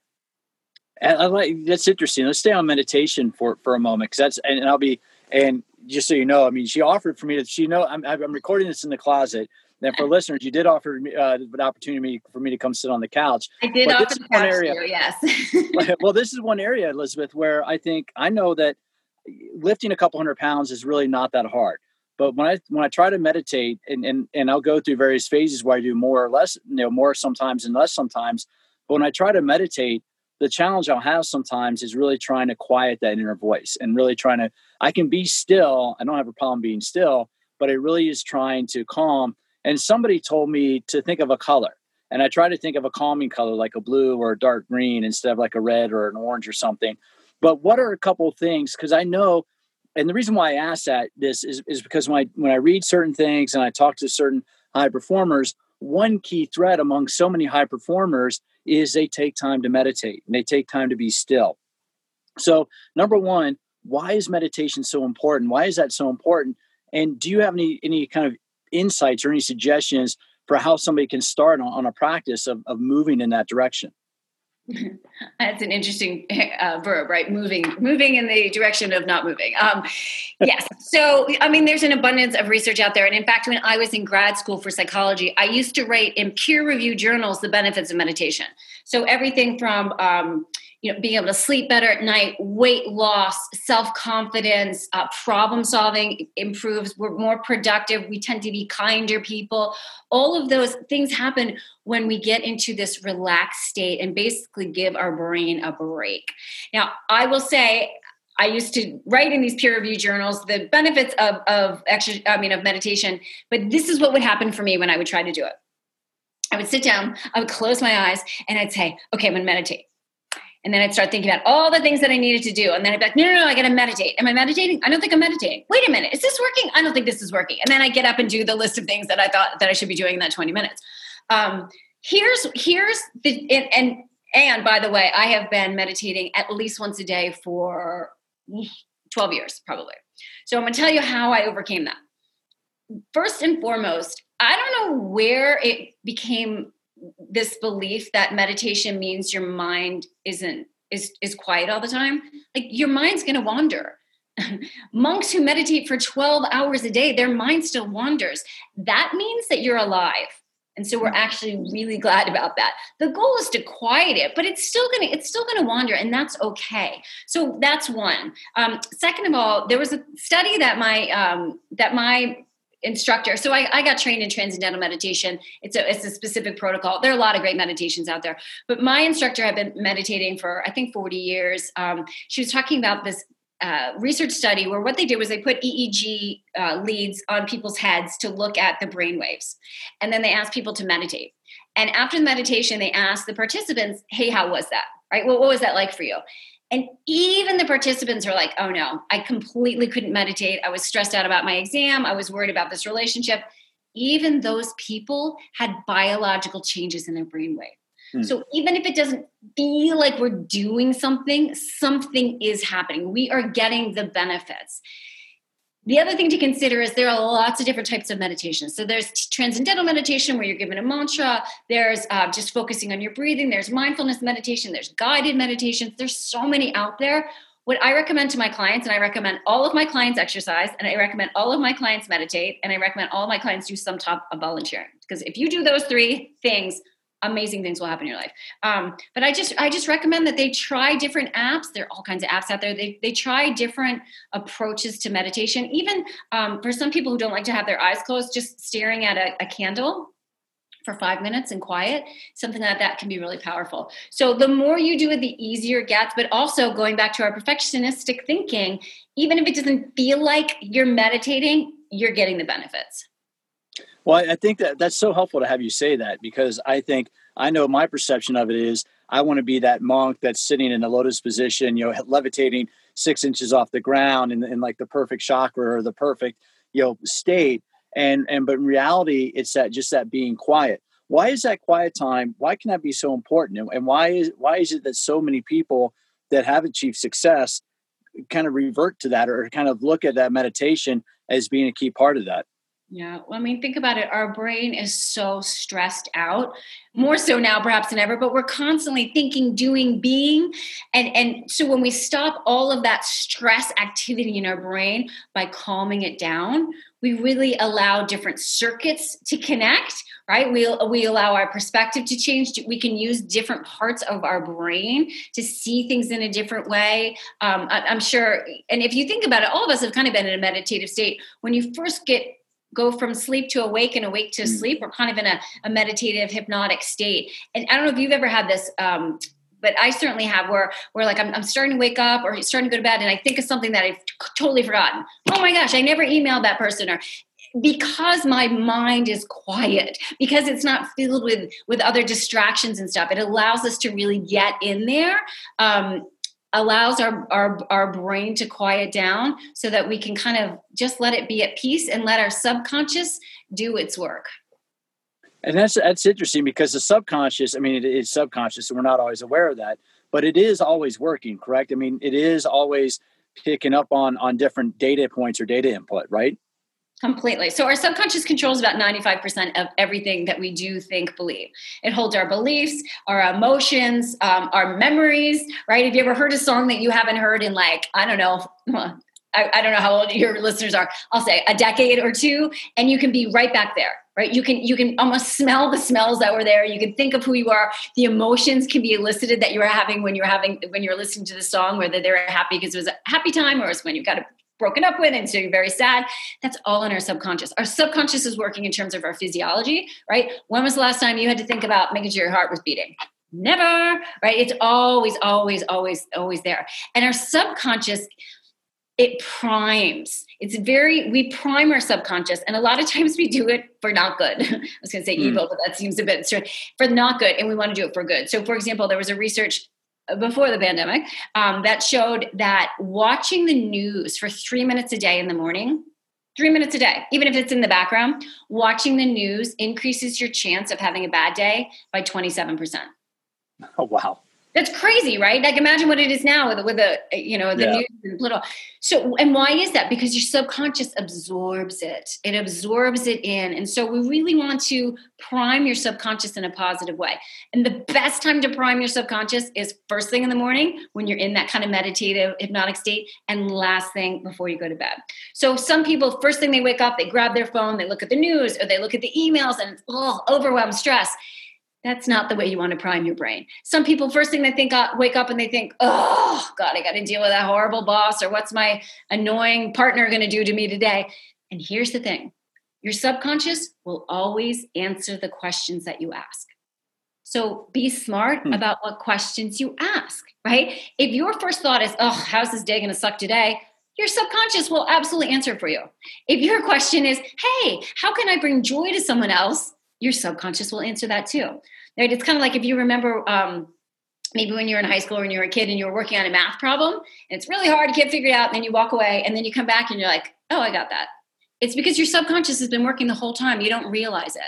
I like that's interesting. Let's stay on meditation for for a moment because that's and I'll be and just so you know, I mean, she offered for me to, she know, I'm, I'm recording this in the closet. And for listeners, you did offer me uh, an opportunity for me to come sit on the couch. I did but offer the couch area, here, yes. [laughs] [laughs] well, this is one area, Elizabeth, where I think I know that lifting a couple hundred pounds is really not that hard. But when I when I try to meditate and, and and I'll go through various phases where I do more or less, you know, more sometimes and less sometimes. But when I try to meditate, the challenge I'll have sometimes is really trying to quiet that inner voice and really trying to, I can be still. I don't have a problem being still, but it really is trying to calm. And somebody told me to think of a color. And I try to think of a calming color like a blue or a dark green instead of like a red or an orange or something. But what are a couple of things? Because I know, and the reason why I ask that this is, is because when I, when I read certain things and I talk to certain high performers, one key thread among so many high performers is they take time to meditate and they take time to be still. So, number one, why is meditation so important? Why is that so important? And do you have any any kind of insights or any suggestions for how somebody can start on, on a practice of, of moving in that direction? [laughs] That's an interesting uh, verb, right? Moving, moving in the direction of not moving. Um, yes. So, I mean, there's an abundance of research out there, and in fact, when I was in grad school for psychology, I used to write in peer-reviewed journals the benefits of meditation. So everything from um, you know being able to sleep better at night weight loss self-confidence uh, problem solving improves we're more productive we tend to be kinder people all of those things happen when we get into this relaxed state and basically give our brain a break now i will say I used to write in these peer reviewed journals the benefits of of extra, I mean of meditation, but this is what would happen for me when I would try to do it. I would sit down, I would close my eyes, and I'd say, "Okay, I'm going to meditate." And then I'd start thinking about all the things that I needed to do. And then I'd be like, no, no, no, I got to meditate. Am I meditating? I don't think I'm meditating. Wait a minute. Is this working? I don't think this is working. And then I get up and do the list of things that I thought that I should be doing in that 20 minutes. Um, here's, here's the, and, and, and by the way, I have been meditating at least once a day for 12 years, probably. So I'm to tell you how I overcame that. First and foremost, I don't know where it became this belief that meditation means your mind isn't is is quiet all the time like your mind's going to wander. [laughs] Monks who meditate for 12 hours a day their mind still wanders. That means that you're alive. And so we're actually really glad about that. The goal is to quiet it but it's still gonna it's still gonna wander and that's okay. So that's one. Um, second of all there was a study that my um, that my instructor. So I, I, got trained in transcendental meditation. It's a it's a specific protocol. There are a lot of great meditations out there, but my instructor had been meditating for I think 40 years. Um, she was talking about this uh, research study where what they did was they put EEG uh, leads on people's heads to look at the brain waves, and then they asked people to meditate. And after the meditation, they asked the participants, "Hey, how was that? Right? Well, what was that like for you?" And even the participants are like, oh no, I completely couldn't meditate. I was stressed out about my exam. I was worried about this relationship. Even those people had biological changes in their brainwave. Mm. So even if it doesn't feel like we're doing something, something is happening. We are getting the benefits. The other thing to consider is there are lots of different types of meditation. So there's transcendental meditation where you're given a mantra. There's uh, just focusing on your breathing. There's mindfulness meditation. There's guided meditations. There's so many out there. What I recommend to my clients, and I recommend all of my clients exercise, and I recommend all of my clients meditate, and I recommend all my clients do some type of volunteering. Because if you do those three things, amazing things will happen in your life. Um, but I just I just recommend that they try different apps. There are all kinds of apps out there. They they try different approaches to meditation. Even um, for some people who don't like to have their eyes closed, just staring at a, a candle for five minutes and quiet, something like that can be really powerful. So the more you do it, the easier it gets. But also going back to our perfectionistic thinking, even if it doesn't feel like you're meditating, you're getting the benefits. Well, I think that that's so helpful to have you say that because I think I know my perception of it is I want to be that monk that's sitting in the lotus position, you know, levitating six inches off the ground in, in like the perfect chakra or the perfect, you know, state. And and but in reality it's that just that being quiet. Why is that quiet time? Why can that be so important? And, and why is why is it that so many people that have achieved success kind of revert to that or kind of look at that meditation as being a key part of that yeah. Well, I mean, think about it. Our brain is so stressed out, more so now perhaps than ever, but we're constantly thinking, doing, being. And, and so when we stop all of that stress activity in our brain by calming it down, we really allow different circuits to connect, right? We, we allow our perspective to change. We can use different parts of our brain to see things in a different way. Um, I, I'm sure, and if you think about it, all of us have kind of been in a meditative state. When you first get go from sleep to awake and awake to mm. sleep. We're kind of in a, a, meditative hypnotic state. And I don't know if you've ever had this, um, but I certainly have where where like I'm, I'm, starting to wake up or starting to go to bed and I think of something that I've totally forgotten. Oh my gosh, I never emailed that person or because my mind is quiet because it's not filled with with other distractions and stuff it allows us to really get in there um, allows our, our our brain to quiet down so that we can kind of just let it be at peace and let our subconscious do its work. And that's that's interesting because the subconscious i mean it is subconscious and we're not always aware of that but it is always working correct? I mean it is always picking up on on different data points or data input right Completely. So our subconscious controls about 95% of everything that we do, think, believe. It holds our beliefs, our emotions, um, our memories, right? Have you ever heard a song that you haven't heard in like, I don't know, [laughs] I, I, don't know how old your listeners are. I'll say a decade or two, and you can be right back there, right? You can you can almost smell the smells that were there. You can think of who you are. The emotions can be elicited that you were having when you're having when you're listening to the song, whether they were happy because it was a happy time or it was when you got a broken up with and so you're very sad that's all in our subconscious. Our subconscious is working in terms of our physiology right? When was the last time you had to think about making sure your heart was beating? Never right? It's always always always always there. And our subconscious it primes. It's very we prime our subconscious and a lot of times we do it for not good. [laughs] I was going to say mm. evil but that seems a bit for not good and we want to do it for good. So for example there was a research before the pandemic um, that showed that watching the news for three minutes a day in the morning three minutes a day even if it's in the background watching the news increases your chance of having a bad day by 27% oh [laughs] wow that's crazy, right? Like imagine what it is now with with the you know the yeah. news and little. So and why is that? Because your subconscious absorbs it. It absorbs it in, and so we really want to prime your subconscious in a positive way. And the best time to prime your subconscious is first thing in the morning when you're in that kind of meditative hypnotic state, and last thing before you go to bed. So some people first thing they wake up, they grab their phone, they look at the news, or they look at the emails, and it's oh overwhelmed stress that's not the way you want to prime your brain. Some people, first thing they think, wake up and they think, oh, God, I got to deal with that horrible boss, or what's my annoying partner going to do to me today? And here's the thing your subconscious will always answer the questions that you ask. So be smart hmm. about what questions you ask, right? If your first thought is, oh, how's this day going to suck today? Your subconscious will absolutely answer for you. If your question is, hey, how can I bring joy to someone else? Your subconscious will answer that too. Right? It's kind of like if you remember um, maybe when you were in high school or when you were a kid and you were working on a math problem and it's really hard, you can't figure it out, and then you walk away and then you come back and you're like, oh, I got that. It's because your subconscious has been working the whole time. You don't realize it.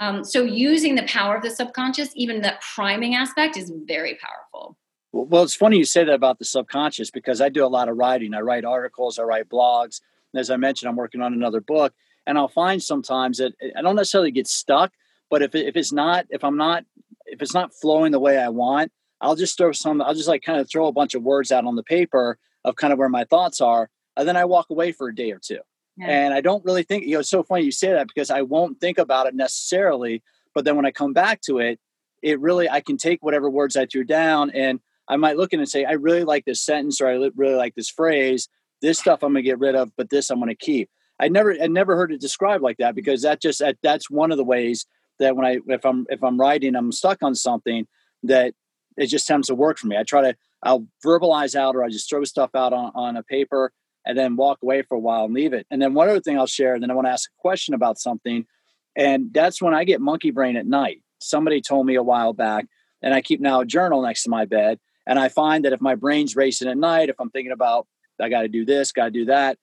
Um, so using the power of the subconscious, even that priming aspect, is very powerful. Well, it's funny you say that about the subconscious because I do a lot of writing. I write articles, I write blogs. And as I mentioned, I'm working on another book and I'll find sometimes that I don't necessarily get stuck, but if if it's not if I'm not if it's not flowing the way I want, I'll just throw some. I'll just like kind of throw a bunch of words out on the paper of kind of where my thoughts are, and then I walk away for a day or two. Yeah. And I don't really think you know. It's so funny you say that because I won't think about it necessarily, but then when I come back to it, it really I can take whatever words I threw down and I might look at it and say, I really like this sentence or I really like this phrase. This stuff I'm going to get rid of, but this I'm going to keep. I never I never heard it described like that because that just that, that's one of the ways that when I if I'm if I'm writing, I'm stuck on something that it just tends to work for me. I try to I'll verbalize out or I just throw stuff out on, on a paper and then walk away for a while and leave it. And then one other thing I'll share, and then I want to ask a question about something. And that's when I get monkey brain at night. Somebody told me a while back, and I keep now a journal next to my bed. And I find that if my brain's racing at night, if I'm thinking about I got to do this, got to do that,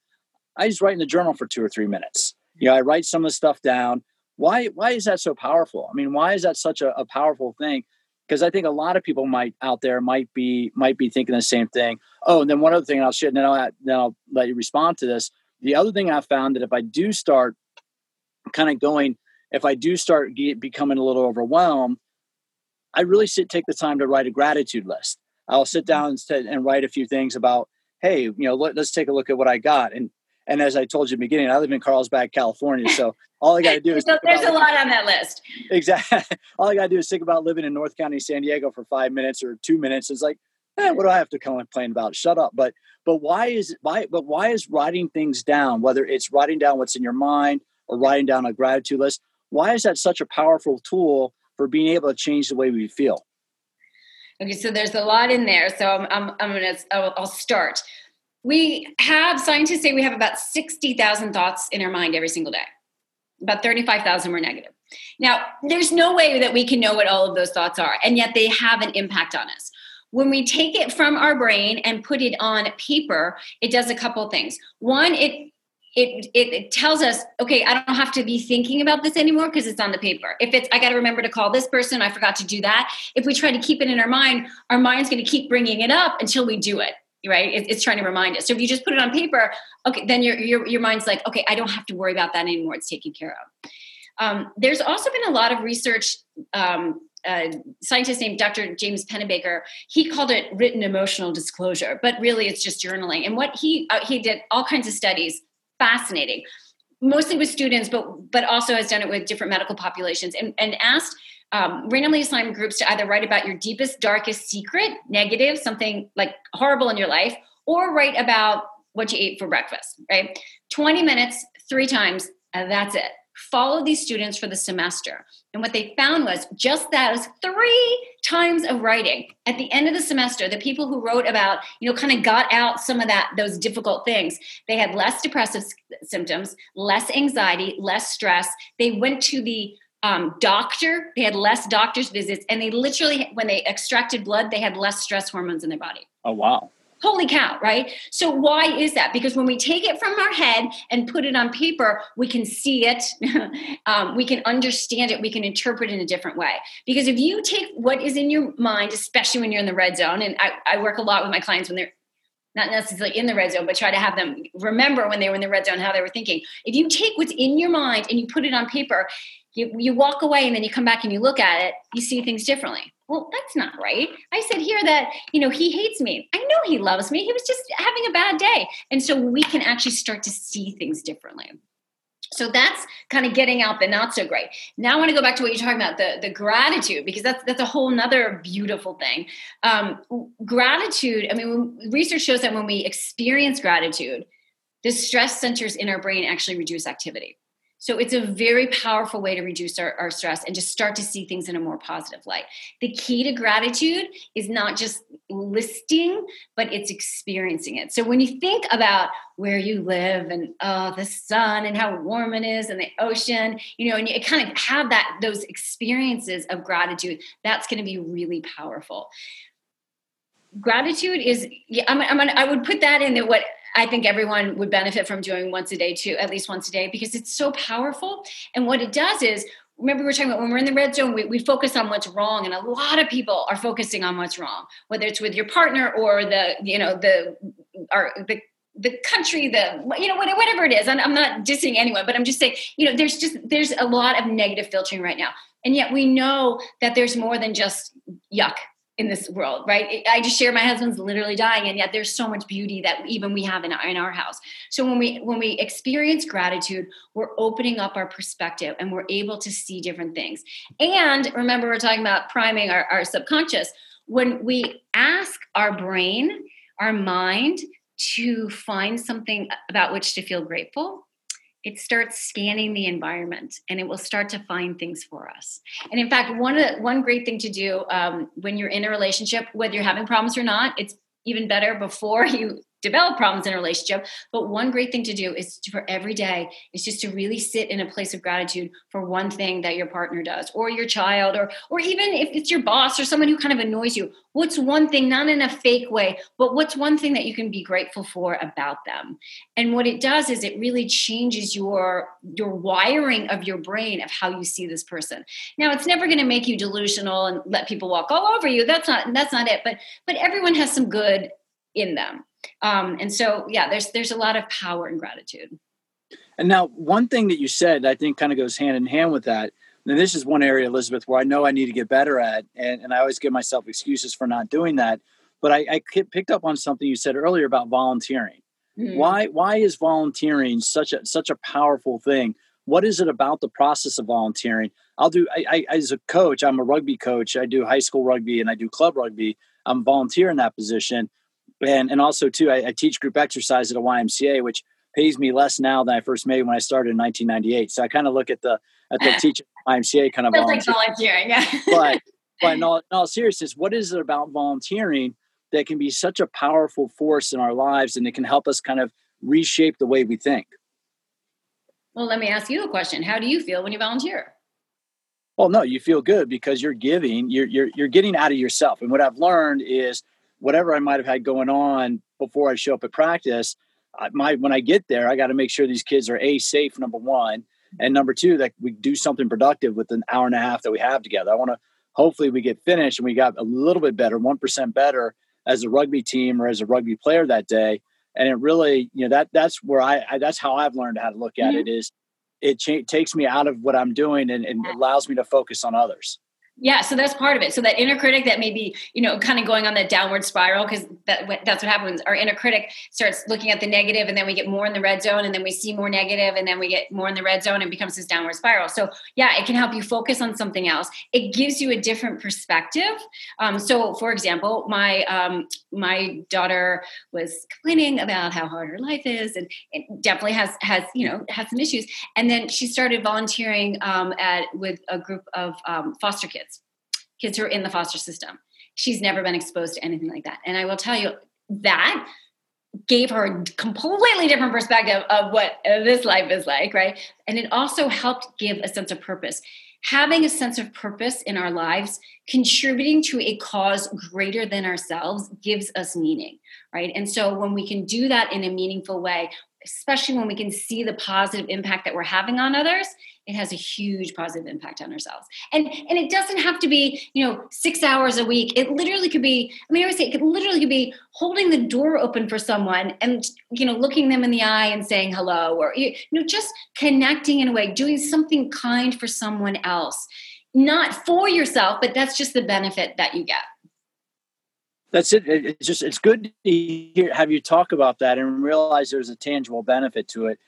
I just write in the journal for two or three minutes. You know, I write some of the stuff down. Why? Why is that so powerful? I mean, why is that such a, a powerful thing? Because I think a lot of people might out there might be might be thinking the same thing. Oh, and then one other thing, I'll share. Then I'll then I'll let you respond to this. The other thing I found that if I do start kind of going, if I do start get, becoming a little overwhelmed, I really sit take the time to write a gratitude list. I'll sit down and, and write a few things about, hey, you know, let, us take a look at what I got. And and as I told you in the beginning, I live in Carlsbad, California. So all I got to do [laughs] is so there's a lot on that list. Exactly. [laughs] All I got to do is think about living in North County, San Diego for five minutes or two minutes. It's like, eh, what do I have to complain about? Shut up. But but why is why but why is writing things down, whether it's writing down what's in your mind or writing down a gratitude list, why is that such a powerful tool for being able to change the way we feel? Okay, so there's a lot in there. So I'm, I'm, I'm gonna, I'll, I'll start. We have, scientists say we have about 60,000 thoughts in our mind every single day. About 35,000 were negative. Now, there's no way that we can know what all of those thoughts are, and yet they have an impact on us. When we take it from our brain and put it on paper, it does a couple things. One, it it, it, it tells us, okay, I don't have to be thinking about this anymore because it's on the paper. If it's, I got to remember to call this person, I forgot to do that. If we try to keep it in our mind, our mind's going to keep bringing it up until we do it. Right? It, it's trying to remind us. So if you just put it on paper, okay, then your, your, your mind's like, okay, I don't have to worry about that anymore. It's taken care of. Um, there's also been a lot of research um, a scientist named Dr. James Pennebaker, he called it written emotional disclosure, but really it's just journaling. And what he uh, he did all kinds of studies fascinating mostly with students but but also has done it with different medical populations and, and asked um, randomly assigned groups to either write about your deepest darkest secret negative something like horrible in your life or write about what you ate for breakfast right 20 minutes three times and that's it Follow these students for the semester. And what they found was just that was three times of writing. At the end of the semester, the people who wrote about, you know, kind of got out some of that, those difficult things, they had less depressive symptoms, less anxiety, less stress. They went to the um, doctor, they had less doctor's visits, and they literally, when they extracted blood, they had less stress hormones in their body. Oh, wow holy cow, right? So why is that? Because when we take it from our head and put it on paper, we can see it, [laughs] um, we can understand it, we can interpret it in a different way. Because if you take what is in your mind, especially when you're in the red zone, and I, I work a lot with my clients when they're not necessarily in the red zone, but try to have them remember when they were in the red zone how they were thinking. If you take what's in your mind and you put it on paper, you, you walk away and then you come back and you look at it, you see things differently. Well that's not right. I said here that you know he hates me. I know he loves me. He was just having a bad day. And so we can actually start to see things differently so that's kind of getting out the not so great. Now i want to go back to what you're talking about the, the gratitude because that's that's a whole nother beautiful thing. Um, gratitude i mean research shows that when we experience gratitude the stress centers in our brain actually reduce activity so it's a very powerful way to reduce our, our, stress and just start to see things in a more positive light. The key to gratitude is not just listing, but it's experiencing it. So when you think about where you live and oh, the sun and how warm it is and the ocean, you know, and you kind of have that those experiences of gratitude, that's going to be really powerful. Gratitude is, yeah, I'm, I'm, I would put that in what I think everyone would benefit from doing once a day too, at least once a day, because it's so powerful. And what it does is, remember we were talking about when we're in the red zone, we, we focus on what's wrong, and a lot of people are focusing on what's wrong, whether it's with your partner or the, you know, the, our the the country, the you know whatever it is. I'm not dissing anyone, but I'm just saying, you know, there's just there's a lot of negative filtering right now, and yet we know that there's more than just yuck in this world, right? I just share my husband's literally dying, and yet there's so much beauty that even we have in our, in our house. So when we when we experience gratitude, we're opening up our perspective and we're able to see different things. And remember, we're talking about priming our, our subconscious. When we ask our brain, our mind to find something about which to feel grateful, it starts scanning the environment and it will start to find things for us. And in fact, one the, one great thing to do um, when you're in a relationship, whether you're having problems or not, it's even better before [laughs] you develop problems in a relationship. But one great thing to do is to, for every day is just to really sit in a place of gratitude for one thing that your partner does, or your child, or or even if it's your boss or someone who kind of annoys you. What's one thing, not in a fake way, but what's one thing that you can be grateful for about them? And what it does is it really changes your your wiring of your brain of how you see this person. Now, it's never going to make you delusional and let people walk all over you. That's not that's not it. But but everyone has some good in them um, and so yeah there's there's a lot of power in gratitude. And now one thing that you said i think kind of goes hand in hand with that and this is one area elizabeth where i know i need to get better at and, and i always give myself excuses for not doing that but i, I picked up on something you said earlier about volunteering. Mm-hmm. why why is volunteering such a such a powerful thing? What is it about the process of volunteering? I'll do I, I, as a coach i'm a rugby coach i do high school rugby and i do club rugby i'm volunteer in that position and and also too I, I, teach group exercise at a ymca which pays me less now than i first made when i started in 1998 so i kind of look at the at the [laughs] teaching ymca kind of volunteer. like volunteering yeah. [laughs] But but in all, in all seriousness what is it about volunteering that can be such a powerful force in our lives and it can help us kind of reshape the way we think? Well let me ask you a question. How do you feel when you volunteer? Well no you feel good because you're giving you're, you're you're getting out of yourself. And what i've learned is whatever I might have had going on before I show up at practice, I, my when I get there, I got to make sure these kids are a safe. Number one, and number two, that we do something productive with an hour and a half that we have together. I want to hopefully we get finished and we got a little bit better, one percent better as a rugby team or as a rugby player that day. And it really, you know, that that's where I, I that's how I've learned how to look at mm-hmm. it is it cha- takes me out of what I'm doing and, and allows me to focus on others. Yeah, so that's part of it. So that inner critic that may be, you know, kind of going on that downward spiral because that, that's what happens. Our inner critic starts looking at the negative, and then we get more in the red zone, and then we see more negative, and then we get more in the red zone, and becomes this downward spiral. So yeah, it can help you focus on something else. It gives you a different perspective. Um, so, for example, my um, my daughter was complaining about how hard her life is, and it definitely has has you know has some issues. And then she started volunteering um, at with a group of um, foster kids kids who are in the foster system. She's never been exposed to anything like that. And I will tell you that gave her a completely different perspective of what this life is like, right? And it also helped give a sense of purpose. Having a sense of purpose in our lives, contributing to a cause greater than ourselves, gives us meaning, right? And so when we can do that in a meaningful way, especially when we can see the positive impact that we're having on others, it has a huge positive impact on ourselves. And and it doesn't have to be, you know, six hours a week. It literally could be, I mean, I always say it could literally could be holding the door open for someone and you know, looking them in the eye and saying hello, or you know, just connecting in a way, doing something kind for someone else. Not for yourself, but that's just the benefit that you get that's it. It's just it's good to hear, have you talk about that and realize there's a tangible benefit to it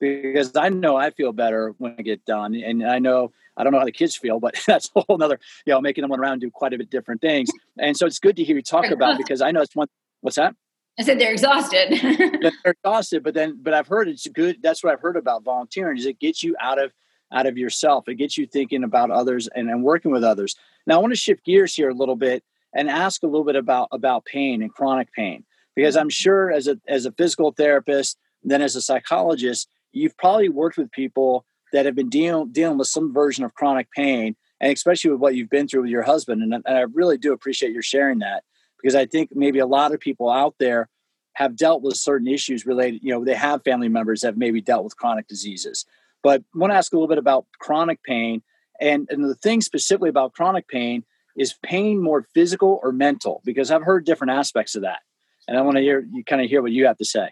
because I know I feel better when I get done. And I know I don't know how the kids feel, but [laughs] that's a whole nother, you know, making them run around do quite a bit different things. And so it's good to hear you talk about because I know it's one what's that? I said they're exhausted. [laughs] they're exhausted, but then but I've heard it's good. That's what I've heard about volunteering is it gets you out of out of yourself. It gets you thinking about others and, and working with others. Now I want to shift gears here a little bit and ask a little bit about about pain and chronic pain because mm-hmm. I'm sure as a as a physical therapist, then as a psychologist, you've probably worked with people that have been dealing dealing with some version of chronic pain, and especially with what you've been through with your husband. And, and I really do appreciate your sharing that because I think maybe a lot of people out there have dealt with certain issues related. You know, they have family members that have maybe dealt with chronic diseases. But I want to ask a little bit about chronic pain and, and the thing specifically about chronic pain is pain more physical or mental? Because I've heard different aspects of that, and I want to hear you kind of hear what you have to say.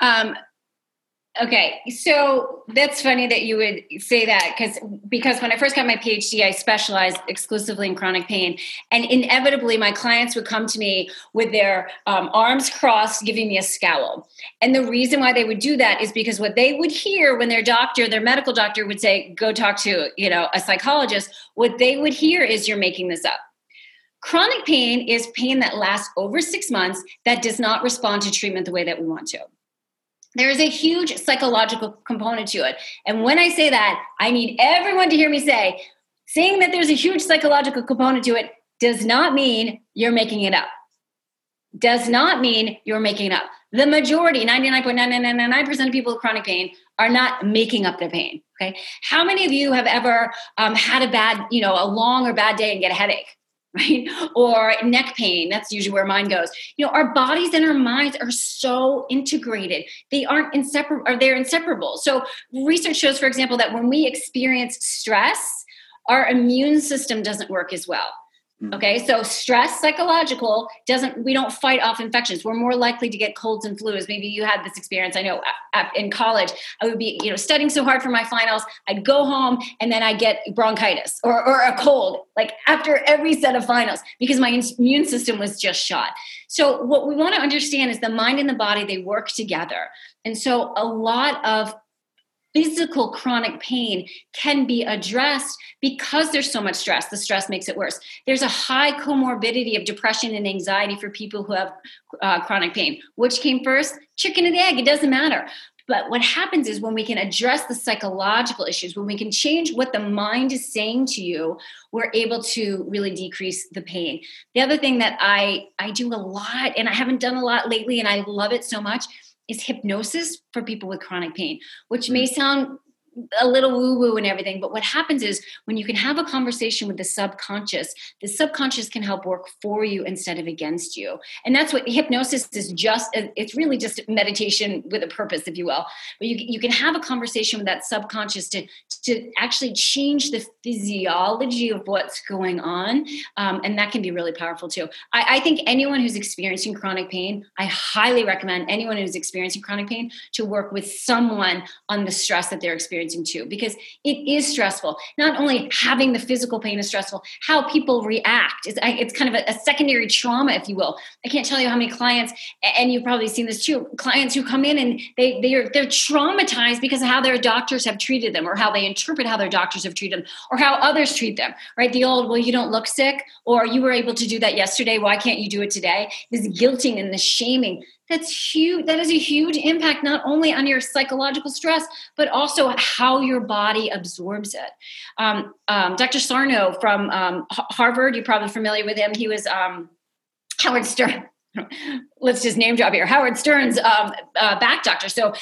Um, Okay, so that's funny that you would say that because because when I first got my PhD, I specialized exclusively in chronic pain, and inevitably my clients would come to me with their um, arms crossed, giving me a scowl. And the reason why they would do that is because what they would hear when their doctor, their medical doctor, would say, "Go talk to you know a psychologist," what they would hear is, "You're making this up." Chronic pain is pain that lasts over six months that does not respond to treatment the way that we want to. There's a huge psychological component to it. And when I say that, I need everyone to hear me say, saying that there's a huge psychological component to it does not mean you're making it up. Does not mean you're making it up. The majority, 99.9999% of people with chronic pain are not making up their pain. Okay. How many of you have ever um, had a bad, you know, a long or bad day and get a headache? Right? Or neck pain. That's usually where mine goes. You know, our bodies and our minds are so integrated. They aren't inseparable, or they're inseparable. So research shows, for example, that when we experience stress, our immune system doesn't work as well. Hmm. Okay, so stress, psychological, doesn't, we don't fight off infections. We're more likely to get colds and flus. Maybe you had this experience. I know in college, I would be, you know, studying so hard for my finals. I'd go home and then I'd get bronchitis or, or a cold, like after every set of finals, because my immune system was just shot. So, what we want to understand is the mind and the body, they work together. And so, a lot of physical chronic pain can be addressed because there's so much stress. The stress makes it worse. There's a high comorbidity of depression and anxiety for people who have uh, chronic pain. Which came first? Chicken and the egg. It doesn't matter. But what happens is when we can address the psychological issues, when we can change what the mind is saying to you, we're able to really decrease the pain. The other thing that I I do a lot and I haven't done a lot lately and I love it so much is hypnosis for people with chronic pain, which may mm. sound a little woo woo and everything. But what happens is when you can have a conversation with the subconscious, the subconscious can help work for you instead of against you. And that's what hypnosis is just, it's really just meditation with a purpose, if you will. But you, you can have a conversation with that subconscious to, to actually change the physiology of what's going on. Um, and that can be really powerful too. I, I think anyone who's experiencing chronic pain, I highly recommend anyone who's experiencing chronic pain to work with someone on the stress that they're experiencing experiencing too, because it is stressful. Not only having the physical pain is stressful, how people react. It's, it's kind of a, a secondary trauma, if you will. I can't tell you how many clients, and you've probably seen this too, clients who come in and they, they are, they're traumatized because of how their doctors have treated them or how they interpret how their doctors have treated them or how others treat them, right? The old, well, you don't look sick or you were able to do that yesterday. Why can't you do it today? This guilting and the shaming that's huge that is a huge impact not only on your psychological stress but also how your body absorbs it um, um, dr sarno from um, harvard you're probably familiar with him he was um, howard stern [laughs] let's just name drop here howard stern's um, uh, back doctor so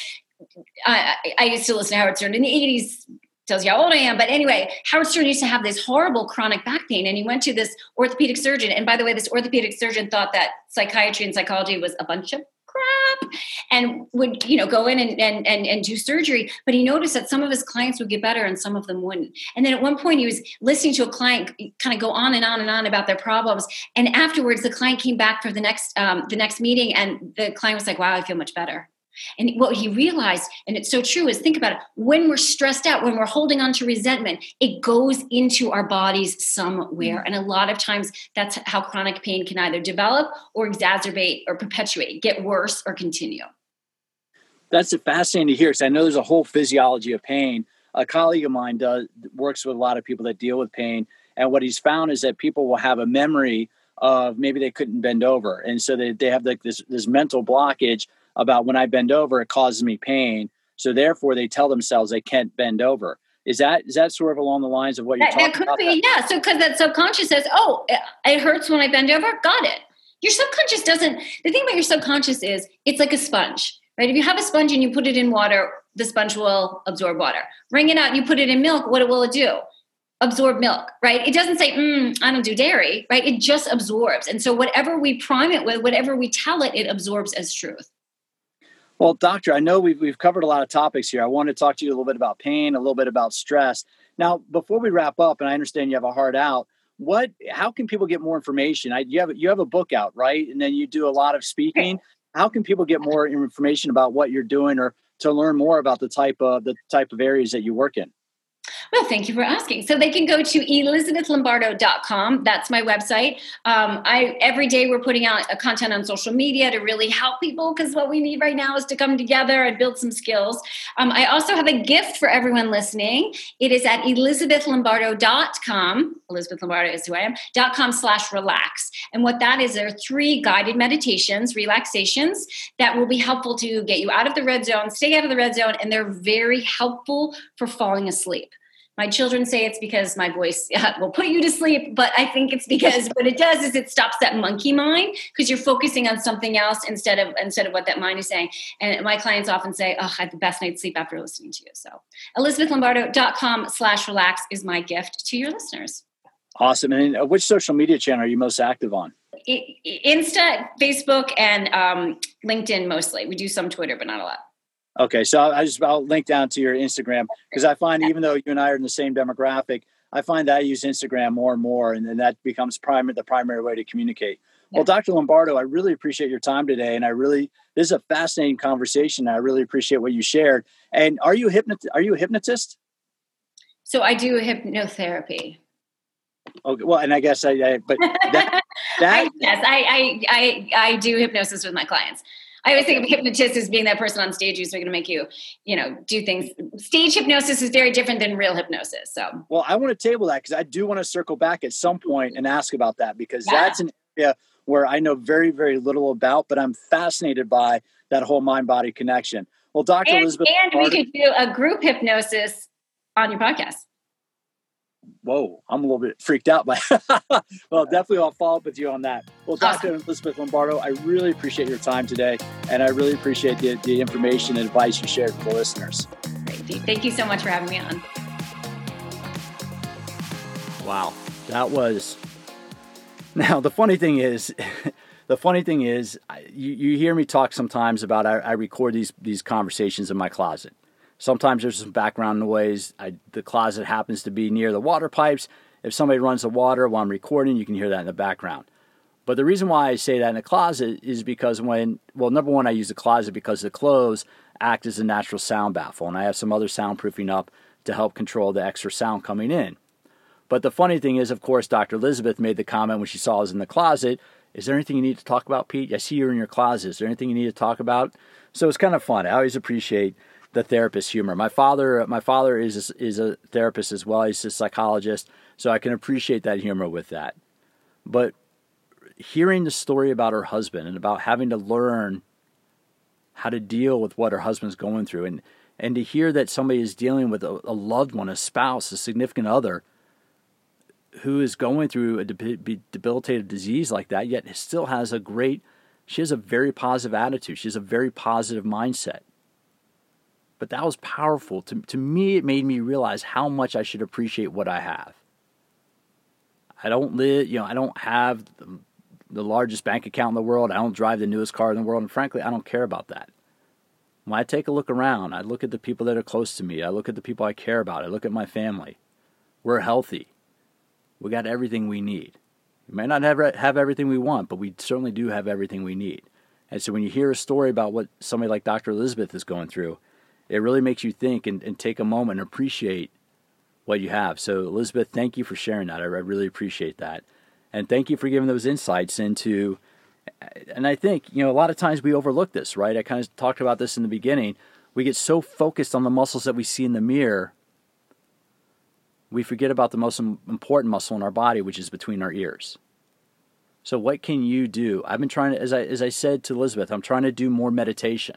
I, I used to listen to howard stern in the 80s tells you how old I am. But anyway, Howard Stern used to have this horrible chronic back pain, and he went to this orthopedic surgeon. And by the way, this orthopedic surgeon thought that psychiatry and psychology was a bunch of crap and would you know go in and, and and and do surgery. But he noticed that some of his clients would get better and some of them wouldn't. And then at one point he was listening to a client kind of go on and on and on about their problems. And afterwards the client came back for the next um, the next meeting and the client was like wow i feel much better and what he realized, and it's so true, is think about it when we're stressed out, when we're holding on to resentment, it goes into our bodies somewhere. Mm-hmm. And a lot of times that's how chronic pain can either develop or exacerbate or perpetuate, get worse or continue. That's fascinating to hear because I know there's a whole physiology of pain. A colleague of mine does works with a lot of people that deal with pain. And what he's found is that people will have a memory of maybe they couldn't bend over. And so they, they have like this, this mental blockage about when I bend over, it causes me pain. So therefore, they tell themselves they can't bend over. Is that is that sort of along the lines of what you're that, talking that could about? Be, yeah. So because that subconscious says, "Oh, it hurts when I bend over." Got it. Your subconscious doesn't. The thing about your subconscious is it's like a sponge, right? If you have a sponge and you put it in water, the sponge will absorb water. Wring it out and you put it in milk. What will it do? absorb milk, right? It doesn't say, mm, I don't do dairy, right? It just absorbs. And so whatever we prime it with, whatever we tell it, it absorbs as truth. Well, doctor, I know we've, we've covered a lot of topics here. I want to talk to you a little bit about pain, a little bit about stress. Now, before we wrap up, and I understand you have a heart out, what, how can people get more information? I, you have, you have a book out, right? And then you do a lot of speaking. How can people get more information about what you're doing or to learn more about the type of, the type of areas that you work in? Well, thank you for asking. So they can go to elizabethlombardo.com. That's my website. Um, I every day we're putting out content on social media to really help people because what we need right now is to come together and build some skills. Um, I also have a gift for everyone listening. It is at elizabethlombardo.com. Elizabeth Lombardo is who I am. Dot com slash relax. And what that is, there are three guided meditations, relaxations that will be helpful to get you out of the red zone, stay out of the red zone, and they're very helpful for falling asleep. My children say it's because my voice [laughs] will put you to sleep, but I think it's because what it does is it stops that monkey mind because you're focusing on something else instead of instead of what that mind is saying. And my clients often say, "Oh, I had the best night's sleep after listening to you." So, elizabethlombardo.com/slash/relax is my gift to your listeners. Awesome. And uh, which social media channel are you most active on? Insta, Facebook, and um, LinkedIn mostly. We do some Twitter, but not a lot. Okay, so I just I'll link down to your Instagram because I find even though you and I are in the same demographic, I find that I use Instagram more and more, and then that becomes primary the primary way to communicate. Yeah. Well, Dr. Lombardo, I really appreciate your time today, and I really this is a fascinating conversation. I really appreciate what you shared. And are you a hypnot are you a hypnotist? So I do hypnotherapy. Okay, well, and I guess I, I but that, [laughs] that I, yes, I, I I I do hypnosis with my clients. I always think of hypnotist as being that person on stage who's going to make you, you know, do things. Stage hypnosis is very different than real hypnosis. So, well, I want to table that because I do want to circle back at some point and ask about that because yeah. that's an area where I know very, very little about, but I'm fascinated by that whole mind body connection. Well, Dr. And, Elizabeth, and we could do a group hypnosis on your podcast whoa, I'm a little bit freaked out by. [laughs] well, definitely I'll follow up with you on that. Well, Dr. Awesome. Elizabeth Lombardo, I really appreciate your time today, and I really appreciate the, the information and advice you shared with the listeners. Thank you so much for having me on. Wow, that was. Now the funny thing is. [laughs] the funny thing is, you, you hear me talk sometimes about I, I record these these conversations in my closet Sometimes there's some background noise. I, the closet happens to be near the water pipes. If somebody runs the water while I'm recording, you can hear that in the background. But the reason why I say that in the closet is because when, well, number one, I use the closet because the clothes act as a natural sound baffle, and I have some other soundproofing up to help control the extra sound coming in. But the funny thing is, of course, Dr. Elizabeth made the comment when she saw us in the closet Is there anything you need to talk about, Pete? I see you're in your closet. Is there anything you need to talk about? So it's kind of fun. I always appreciate the therapist humor. My father, my father is is a therapist as well. He's a psychologist, so I can appreciate that humor with that. But hearing the story about her husband and about having to learn how to deal with what her husband's going through, and and to hear that somebody is dealing with a, a loved one, a spouse, a significant other, who is going through a debilitated disease like that, yet still has a great, she has a very positive attitude. She has a very positive mindset but that was powerful. To, to me, it made me realize how much I should appreciate what I have. I don't live, you know, I don't have the, the largest bank account in the world. I don't drive the newest car in the world. And frankly, I don't care about that. When I take a look around, I look at the people that are close to me. I look at the people I care about. I look at my family. We're healthy. We got everything we need. We may not have, have everything we want, but we certainly do have everything we need. And so when you hear a story about what somebody like Dr. Elizabeth is going through, it really makes you think and, and take a moment and appreciate what you have. So, Elizabeth, thank you for sharing that. I, I really appreciate that. And thank you for giving those insights into, and I think, you know, a lot of times we overlook this, right? I kind of talked about this in the beginning. We get so focused on the muscles that we see in the mirror, we forget about the most important muscle in our body, which is between our ears. So, what can you do? I've been trying to, as I, as I said to Elizabeth, I'm trying to do more meditation.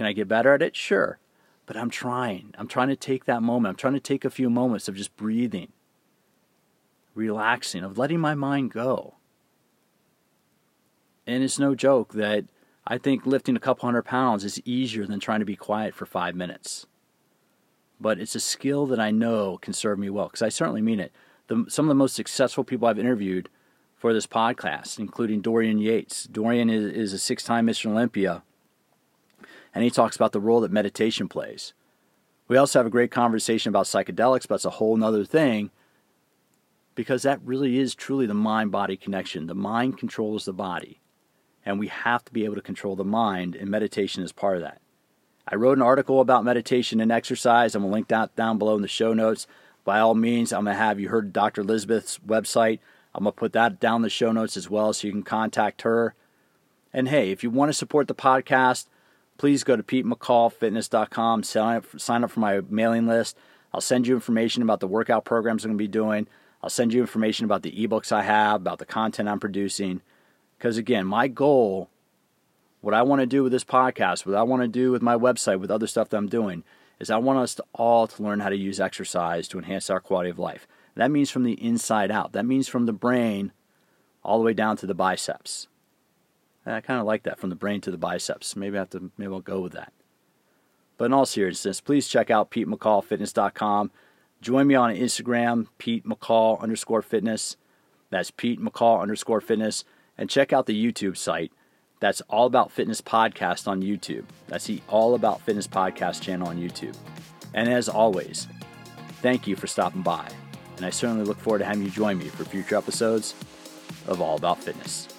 Can I get better at it? Sure. But I'm trying. I'm trying to take that moment. I'm trying to take a few moments of just breathing, relaxing, of letting my mind go. And it's no joke that I think lifting a couple hundred pounds is easier than trying to be quiet for five minutes. But it's a skill that I know can serve me well because I certainly mean it. The, some of the most successful people I've interviewed for this podcast, including Dorian Yates. Dorian is, is a six time Mr. Olympia and he talks about the role that meditation plays. We also have a great conversation about psychedelics, but it's a whole other thing because that really is truly the mind body connection. The mind controls the body, and we have to be able to control the mind, and meditation is part of that. I wrote an article about meditation and exercise. I'm going to link that down below in the show notes. By all means, I'm going to have you heard Dr. Elizabeth's website. I'm going to put that down in the show notes as well so you can contact her. And hey, if you want to support the podcast, please go to PeteMcCallFitness.com, sign up, sign up for my mailing list. I'll send you information about the workout programs I'm going to be doing. I'll send you information about the ebooks I have, about the content I'm producing. Because again, my goal, what I want to do with this podcast, what I want to do with my website, with other stuff that I'm doing, is I want us to all to learn how to use exercise to enhance our quality of life. That means from the inside out. That means from the brain all the way down to the biceps. And I kind of like that from the brain to the biceps. Maybe I have to maybe I'll go with that. But in all seriousness, please check out PeteMcCallFitness.com. Join me on Instagram, Pete McCall underscore fitness. That's Pete McCall underscore fitness. And check out the YouTube site. That's All About Fitness Podcast on YouTube. That's the All About Fitness Podcast channel on YouTube. And as always, thank you for stopping by. And I certainly look forward to having you join me for future episodes of All About Fitness.